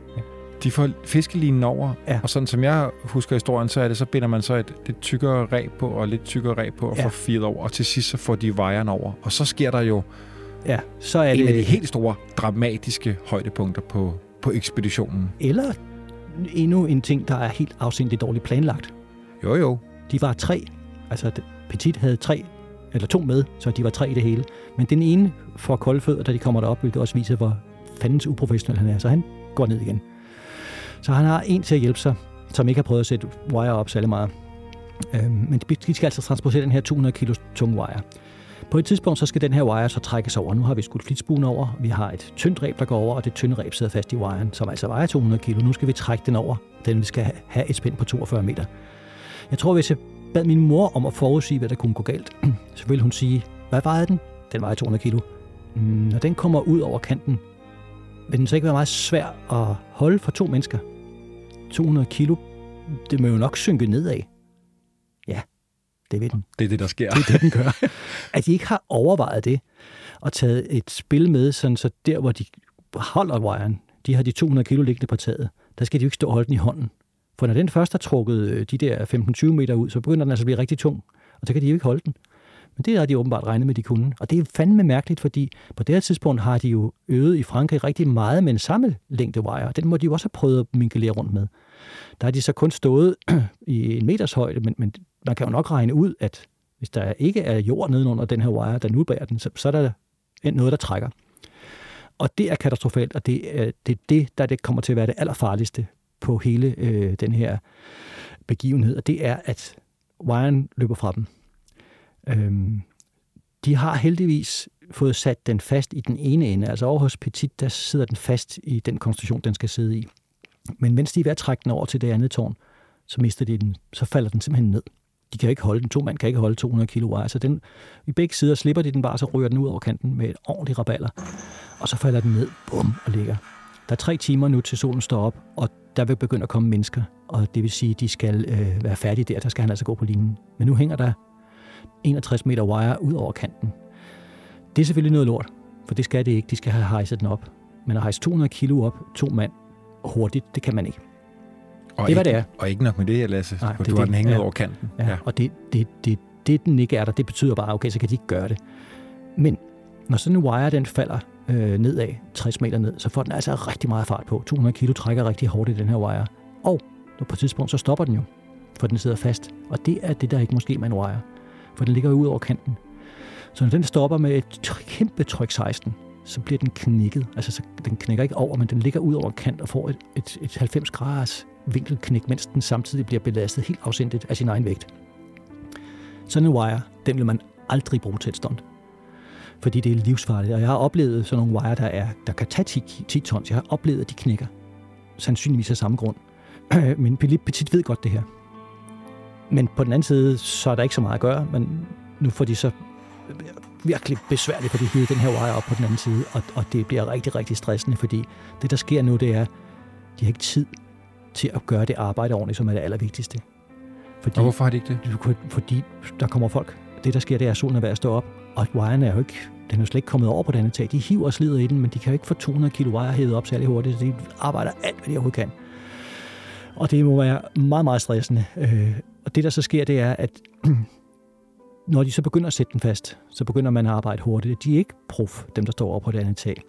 De får fiskelinen over, Ja. og sådan som jeg husker historien, så er det, så binder man så et lidt tykkere reb på, og lidt tykkere reb på, og Ja. får firet over, og til sidst så får de vejeren over. Og så sker der jo Ja, så er en det... af de helt store, dramatiske højdepunkter på, på ekspeditionen. Eller endnu en ting, der er helt afsindigt dårligt planlagt. Jo, jo. De var tre. Altså, Petit havde tre, eller to med, så de var tre i det hele. Men den ene får kolde fødder, da de kommer derop, hvilket også viser, hvor fandens uprofessionel han er. Så han går ned igen. Så han har en til at hjælpe sig, som ikke har prøvet at sætte wire op særlig meget. Øhm, men de skal altså transportere den her 200 kg tunge wire. På et tidspunkt så skal den her wire så trækkes over. Nu har vi skudt flitsbuen over, vi har et tyndt reb, der går over, og det tynde reb sidder fast i wiren, som altså vejer 200 kg. Nu skal vi trække den over. Den skal have et spænd på 42 meter. Jeg tror, hvis jeg bad min mor om at forudsige, hvad der kunne gå galt, så ville hun sige, hvad vejede den? Den vejer 200 kilo. Mm, Når den kommer ud over kanten, vil den så ikke være meget svær at holde for to mennesker? 200 kilo, det må jo nok synke nedad. Ja, det vil den. Det er det, der sker. Det er det, den gør. At de ikke har overvejet det, og taget et spil med, sådan så der, hvor de holder wiren, de har de 200 kilo liggende på taget, der skal de jo ikke stå og holde den i hånden. For når den først har trukket øh, de der 15-20 meter ud, så begynder den altså at blive rigtig tung, og så kan de jo ikke holde den. Men det har de åbenbart regnet med, de kunne. Og det er fandme mærkeligt, fordi på det her tidspunkt har de jo øvet i Frankrig rigtig meget med en samme længde wire. Den må de jo også have prøvet at minkelere rundt med. Der har de så kun stået i en meters højde, men, men man kan jo nok regne ud, at hvis der ikke er jord nedenunder den her wire, der nu bærer den, så, så er der noget, der trækker. Og det er katastrofalt, og det er det, er det der det kommer til at være det allerfarligste på hele øh, den her begivenhed, og det er, at wiren løber fra dem. Øhm, de har heldigvis fået sat den fast i den ene ende. Altså over hos Petit, der sidder den fast i den konstruktion, den skal sidde i. Men mens de er ved at trække den over til det andet tårn, så mister de den. Så falder den simpelthen ned. De kan ikke holde den. To mand kan ikke holde 200 kilo wire. Så den, i begge sider slipper de den bare, så ryger den ud over kanten med et ordentligt raballer. Og så falder den ned, bum, og ligger. Der er tre timer nu, til solen står op, og der vil begynde at komme mennesker. Og det vil sige, at de skal øh, være færdige der. Der skal han altså gå på linjen. Men nu hænger der 61 meter wire ud over kanten. Det er selvfølgelig noget lort, for det skal det ikke. De skal have hejset den op. Men at hejse 200 kilo op, to mand, hurtigt, det kan man ikke. Og Det er, ikke, det er. Og ikke nok med det, Lasse. Nej, det du er har det. den hænget Ja. over kanten. Ja. Og det, det, det, det, den ikke er der, det betyder bare, okay, så kan de ikke gøre det. Men når sådan en wire, den falder øh, nedad, 60 meter ned, så får den altså rigtig meget fart på. 200 kilo trækker rigtig hårdt i den her wire. Og når på et tidspunkt, så stopper den jo, for den sidder fast. Og det er det, der ikke måske med en wire. For den ligger jo ud over kanten. Så når den stopper med et kæmpe tryk 16, så bliver den knækket. Altså, så den knækker ikke over, men den ligger ud over kant og får et, et, et 90 graders vinkelknæk, mens den samtidig bliver belastet helt afsindigt af sin egen vægt. Sådan en wire, den vil man aldrig bruge til et stunt. Fordi det er livsfarligt. Og jeg har oplevet sådan nogle wire, der, er, der kan tage 10, 10 tons. Jeg har oplevet, at de knækker. Sandsynligvis af samme grund. Men Philippe Petit ved godt det her. Men på den anden side, så er der ikke så meget at gøre. Men nu får de så virkelig besværligt, fordi de hiver den her wire op på den anden side. Og, og det bliver rigtig, rigtig stressende, fordi det, der sker nu, det er, de har ikke tid til at gøre det arbejde ordentligt, som er det allervigtigste. Fordi, Og hvorfor har de ikke det? fordi der kommer folk. Det, der sker, det er, at solen er ved at stå op, og wiren er jo ikke, den er jo slet ikke kommet over på den anden tag. De hiver og slider i den, men de kan jo ikke få 200 kilo wire hævet op særlig hurtigt, så de arbejder alt, hvad de overhovedet kan. Og det må være meget, meget stressende. Øh, og det, der så sker, det er, at når de så begynder at sætte den fast, så begynder man at arbejde hurtigt. De er ikke prof, dem der står over på det andet tag.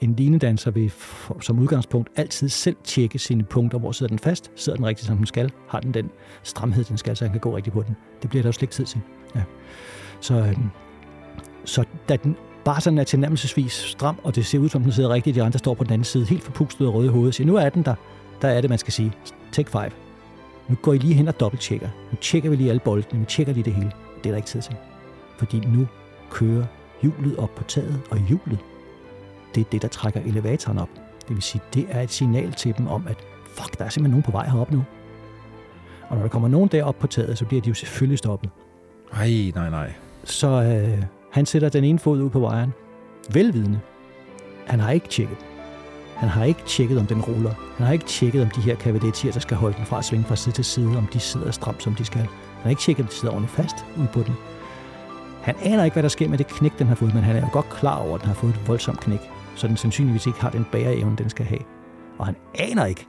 En linedanser vil som udgangspunkt altid selv tjekke sine punkter, hvor sidder den fast, sidder den rigtigt, som den skal, har den den stramhed, den skal, så han kan gå rigtigt på den. Det bliver der jo slet ikke tid til. Ja. Så, øhm, så da den bare sådan er tilnærmelsesvis stram, og det ser ud som, den sidder rigtigt, de andre står på den anden side, helt forpustet og røde i hovedet, siger, nu er den der. Der er det, man skal sige, take five. nu går I lige hen og dobbelttjekker. Nu tjekker vi lige alle boldene, vi tjekker lige det hele. Det er der ikke tid til. Fordi nu kører hjulet op på taget, og hjulet, det er det, der trækker elevatoren op. Det vil sige, det er et signal til dem om, at fuck, der er simpelthen nogen på vej herop nu. Og når der kommer nogen derop på taget, så bliver de jo selvfølgelig stoppet. Nej, nej, nej. Så øh, han sætter den ene fod ud på vejeren. Velvidende. Han har ikke tjekket. Han har ikke tjekket, om den ruller. Han har ikke tjekket, om de her kavadetier, der skal holde den fra at svinge fra side til side, om de sidder stramt, som de skal. Han har ikke tjekket, om de sidder ordentligt fast ud på den. Han aner ikke, hvad der sker med det knæk, den har fået, men han er jo godt klar over, at den har fået et voldsomt knæk, så den sandsynligvis ikke har den bæreevne, den skal have. Og han aner ikke,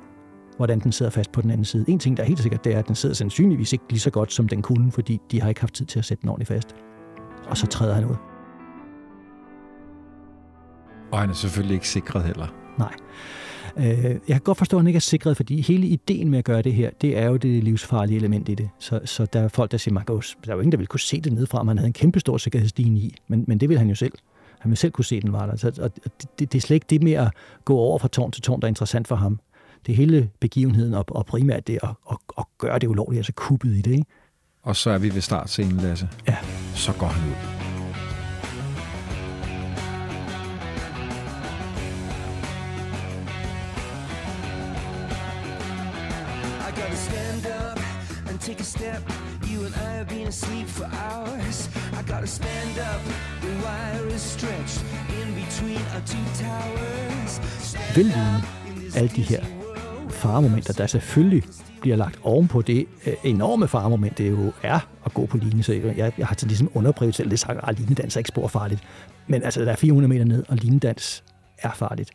hvordan den sidder fast på den anden side. En ting, der er helt sikkert, det er, at den sidder sandsynligvis ikke lige så godt, som den kunne, fordi de har ikke haft tid til at sætte den ordentligt fast. Og så træder han ud. Og han er selvfølgelig ikke sikret heller. Nej. Øh, jeg kan godt forstå, at han ikke er sikret, fordi hele ideen med at gøre det her, det er jo det livsfarlige element i det. Så, så der er folk, der siger, man kan jo, der er jo ingen, der vil kunne se det nedefra, man havde en kæmpe stor sikkerhedsstigen i, men, men det vil han jo selv. Han vil selv kunne se, den var der. Så, og det, det er slet ikke det med at gå over fra tårn til tårn, der er interessant for ham. Det er hele begivenheden, og, og primært det at, at, at gøre det ulovligt, altså kuppet i det. Ikke? Og så er vi ved startscenen, Lasse. Ja. Så går han ud. take a step. You and I have been asleep for hours. I gotta stand up. The wire is stretched in between our two towers. Velvidende alle de her faremomenter, der selvfølgelig bliver lagt ovenpå det øh, enorme faremoment, det jo er at gå på line. Så jeg, jeg har til ligesom underprivet selv det sagt, ah, at linedans er ikke spor farligt. Men altså, der er 400 meter ned, og linedans er farligt.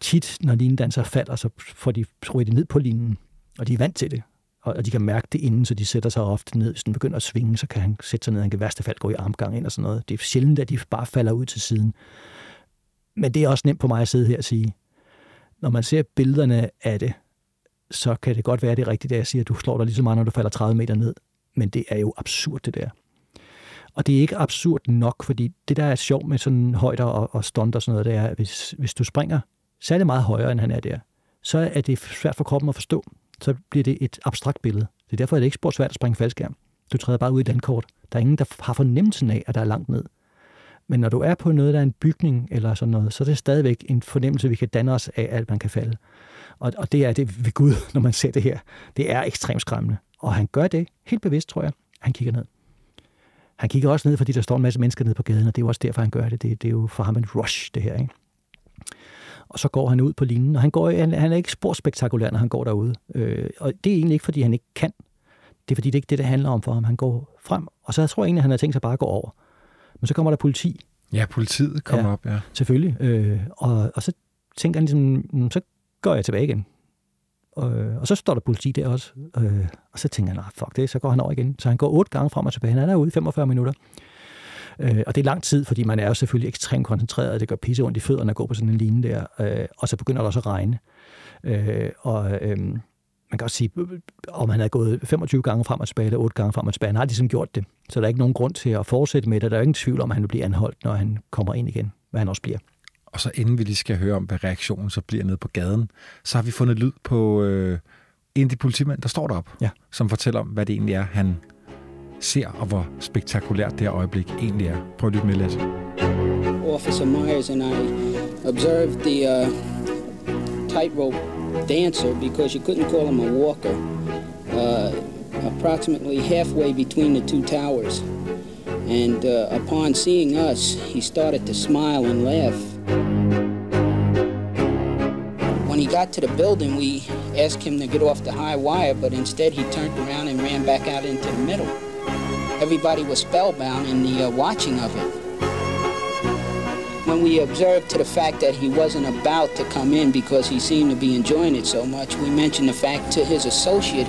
Tit, når linedanser falder, så får de det ned på linen, og de er vant til det og og de kan mærke det inden, så de sætter sig ofte ned. Hvis den begynder at svinge, så kan han sætte sig ned, han kan værste fald gå i armgang ind og sådan noget. Det er sjældent, at de bare falder ud til siden. Men det er også nemt på mig at sidde her og sige, når man ser billederne af det, så kan det godt være, det er rigtigt, at jeg siger, at du slår dig lige så meget, når du falder 30 meter ned. Men det er jo absurd, det der. Og det er ikke absurd nok, fordi det, der er sjovt med sådan højder og, og stunt og sådan noget, det er, at hvis, hvis du springer særlig meget højere, end han er der, så er det svært for kroppen at forstå så bliver det et abstrakt billede. Det er derfor, at det ikke er svært at springe faldskærm. Du træder bare ud i et landkort. Der er ingen, der har fornemmelsen af, at der er langt ned. Men når du er på noget, der er en bygning eller sådan noget, så er det stadigvæk en fornemmelse, vi kan danne os af, at man kan falde. Og, og det er det ved Gud, når man ser det her. Det er ekstremt skræmmende. Og han gør det helt bevidst, tror jeg. Han kigger ned. Han kigger også ned, fordi der står en masse mennesker nede på gaden, og det er jo også derfor, han gør det. Det, det er jo for ham en rush, det her. Ikke? og så går han ud på linjen, og han, går, han, han er ikke spor spektakulær, når han går derude. Øh, og det er egentlig ikke, fordi han ikke kan. Det er, fordi det er ikke det, det handler om for ham. Han går frem, og så jeg tror jeg egentlig, at han har tænkt sig bare at gå over. Men så kommer der politi. Ja, politiet kommer ja, op, ja. Selvfølgelig. Øh, og, og så tænker han ligesom, mm, så går jeg tilbage igen. Og, og så står der politi der også. Øh, og så tænker han, nah, fuck det, så går han over igen. Så han går otte gange frem og tilbage. Han er derude i 45 minutter. Øh, og det er lang tid, fordi man er jo selvfølgelig ekstremt koncentreret, og det gør pisse ondt i fødderne at gå på sådan en linje der. Øh, og så begynder det også at regne. Øh, og øh, man kan også sige, om han havde gået 25 gange frem og tilbage, eller 8 gange frem og tilbage, han har ligesom gjort det. Så der er ikke nogen grund til at fortsætte med det. Der er ingen tvivl om, at han vil blive anholdt, når han kommer ind igen, hvad han også bliver. Og så inden vi lige skal høre om, hvad reaktionen så bliver nede på gaden, så har vi fundet lyd på øh, en af de politimænd, der står derop, ja. som fortæller om, hvad det egentlig er, han ser, og hvor spektakulært det her øjeblik egentlig er. Prøv at lytte med, Lasse. Officer Myers and I observed the uh, tightrope dancer, because you couldn't call him a walker, uh, approximately halfway between the two towers. And uh, upon seeing us, he started to smile and laugh. When he got to the building, we asked him to get off the high wire, but instead he turned around and ran back out into the middle everybody was spellbound in the uh, watching of it. When we observed to the fact that he wasn't about to come in because he seemed to be enjoying it so much, we mentioned the fact to his associate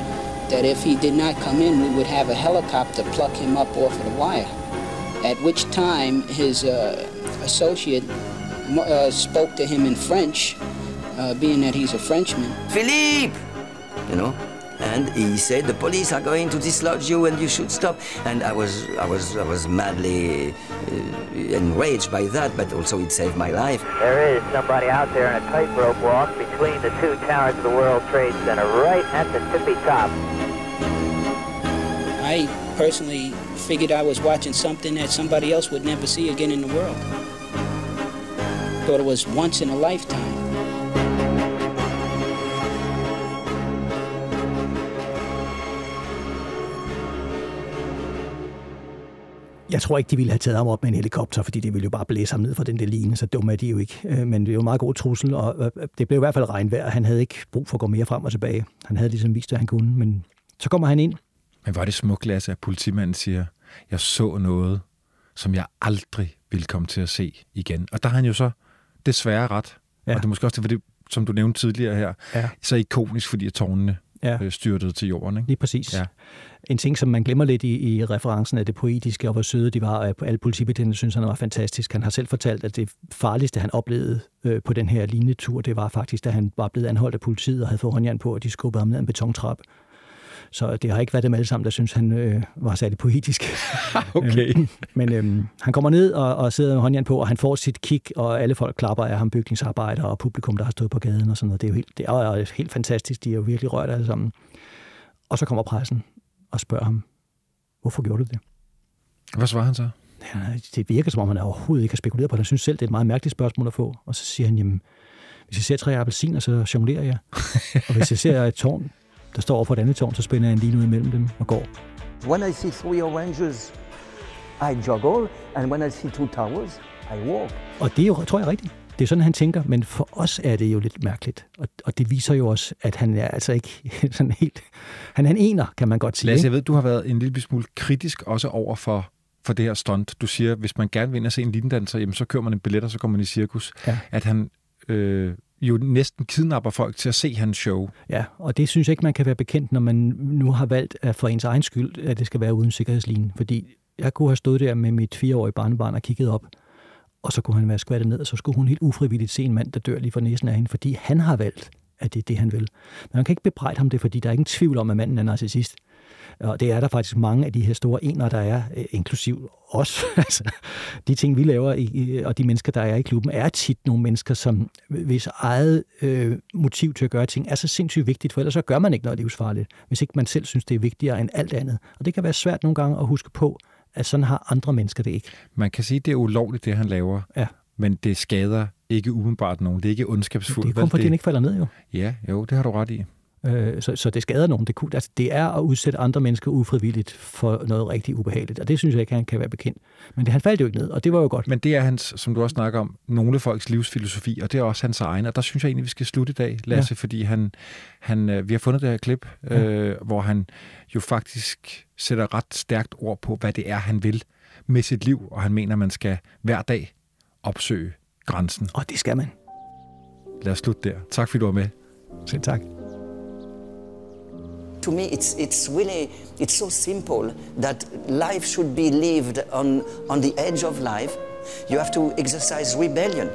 that if he did not come in, we would have a helicopter pluck him up off of the wire. At which time his uh, associate uh, spoke to him in French, uh, being that he's a Frenchman. Philippe! You know? And he said the police are going to dislodge you and you should stop. And i was i was i was madly uh, enraged by that but also it saved my life. There is somebody out there in a tightrope walk between the two towers of the world trade center right at the tippy top. I personally figured i was watching something that somebody else would never see again in the world. Thought it was once in a lifetime Jeg tror ikke, de ville have taget ham op med en helikopter, fordi det ville jo bare blæse ham ned fra den der line, så dumme er de jo ikke. Øh, men det er jo en meget god trussel, og det blev i hvert fald regnvejr. Han havde ikke brug for at gå mere frem og tilbage. Han havde ligesom vist, hvad han kunne, men så kommer han ind. Men var det smukt, Lasse, at politimanden siger, jeg så noget, som jeg aldrig ville komme til at se igen. Og der har han jo så desværre ret. Ja. Og det er måske også det, som du nævnte tidligere her, ja. så ikonisk, fordi tårnene ja. øh, styrtede til jorden. Ikke? Lige præcis. Ja. En ting, som man glemmer lidt i, i referencen af det poetiske, og hvor søde de var, alle politibetjente synes, han var fantastisk. Han har selv fortalt, at det farligste, han oplevede øh, på den her linetur, det var faktisk, da han var blevet anholdt af politiet og havde fået håndjern på, og de skubbede ham ned en betontrappe. Så det har ikke været dem alle sammen, der synes, han øh, var særlig poetisk. okay. Øh, men øh, han kommer ned og, og sidder med håndjern på, og han får sit kick, og alle folk klapper af ham, bygningsarbejdere og publikum, der har stået på gaden og sådan noget. Det er jo helt, det er helt fantastisk. De er jo virkelig rørt alle sammen. Og så kommer pressen og spørger ham, hvorfor gjorde du det? Hvad svarer han så? Ja, det virker, som om han overhovedet ikke har spekuleret på det. Han synes selv, det er et meget mærkeligt spørgsmål at få. Og så siger han, jamen, hvis jeg ser tre appelsiner, så jonglerer jeg. og hvis jeg ser et tårn, der står over på et andet tårn, så spænder jeg en lige ud imellem dem og går. When I see three oranges, I juggle, and when I see two towers, I walk. Og det er jo, tror jeg, rigtigt. Det er sådan, han tænker, men for os er det jo lidt mærkeligt. Og, og det viser jo også, at han er altså ikke sådan helt... Han er en ener, kan man godt sige. Lasse, jeg ved, du har været en lille smule kritisk også over for, for det her stunt. Du siger, hvis man gerne vil ind og se en lindanser, jamen så kører man en billet, og så kommer man i cirkus. Ja. At han øh, jo næsten kidnapper folk til at se hans show. Ja, og det synes jeg ikke, man kan være bekendt, når man nu har valgt at for ens egen skyld, at det skal være uden sikkerhedslinje. Fordi jeg kunne have stået der med mit fireårige barnebarn og kigget op, og så kunne han være skvattet ned, og så skulle hun helt ufrivilligt se en mand, der dør lige for næsen af hende, fordi han har valgt, at det er det, han vil. Men man kan ikke bebrejde ham det, fordi der er ingen tvivl om, at manden er narcissist. Og det er der faktisk mange af de her store ener, der er, øh, inklusiv os. altså, de ting, vi laver, i, og de mennesker, der er i klubben, er tit nogle mennesker, som hvis eget øh, motiv til at gøre ting er så sindssygt vigtigt, for ellers så gør man ikke noget livsfarligt, hvis ikke man selv synes, det er vigtigere end alt andet. Og det kan være svært nogle gange at huske på, at sådan har andre mennesker det ikke. Man kan sige, at det er ulovligt, det han laver. Ja. Men det skader ikke umiddelbart nogen. Det er ikke ondskabsfuldt. Det er kun fordi, det... ikke falder ned, jo. Ja, jo, det har du ret i. Øh, så, så det skader nogen. Det, kunne, altså, det er at udsætte andre mennesker ufrivilligt for noget rigtig ubehageligt, og det synes jeg ikke, han kan være bekendt. Men det, han faldt jo ikke ned, og det var jo godt. Men det er hans, som du også snakker om, nogle folks livsfilosofi, og det er også hans egen, og der synes jeg egentlig, vi skal slutte i dag, Lasse, ja. fordi han, han, øh, vi har fundet det her klip, ja. øh, hvor han jo faktisk sætter ret stærkt ord på, hvad det er, han vil med sit liv, og han mener, man skal hver dag opsøge grænsen. Og det skal man. Lad os slutte der. Tak fordi du var med. Selv tak. To me it's, it's really it's so simple that life should be lived on, on the edge of life. You have to exercise rebellion.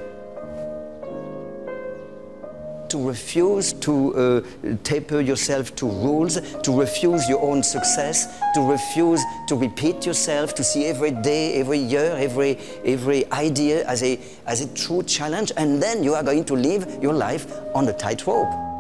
To refuse to uh, taper yourself to rules, to refuse your own success, to refuse to repeat yourself, to see every day, every year, every, every idea as a, as a true challenge, and then you are going to live your life on a tightrope.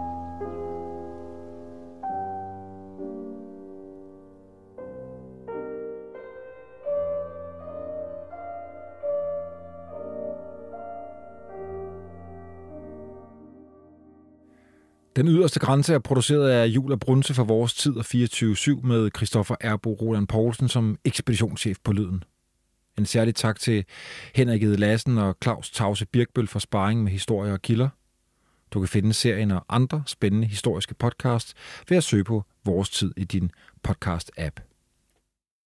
Den yderste grænse er produceret af Jul og Brunse for vores tid og 24-7 med Christoffer Erbo Roland Poulsen som ekspeditionschef på Lyden. En særlig tak til Henrik Ede Lassen og Claus Tause Birkbøl for sparring med historier og kilder. Du kan finde serien og andre spændende historiske podcasts ved at søge på Vores Tid i din podcast-app.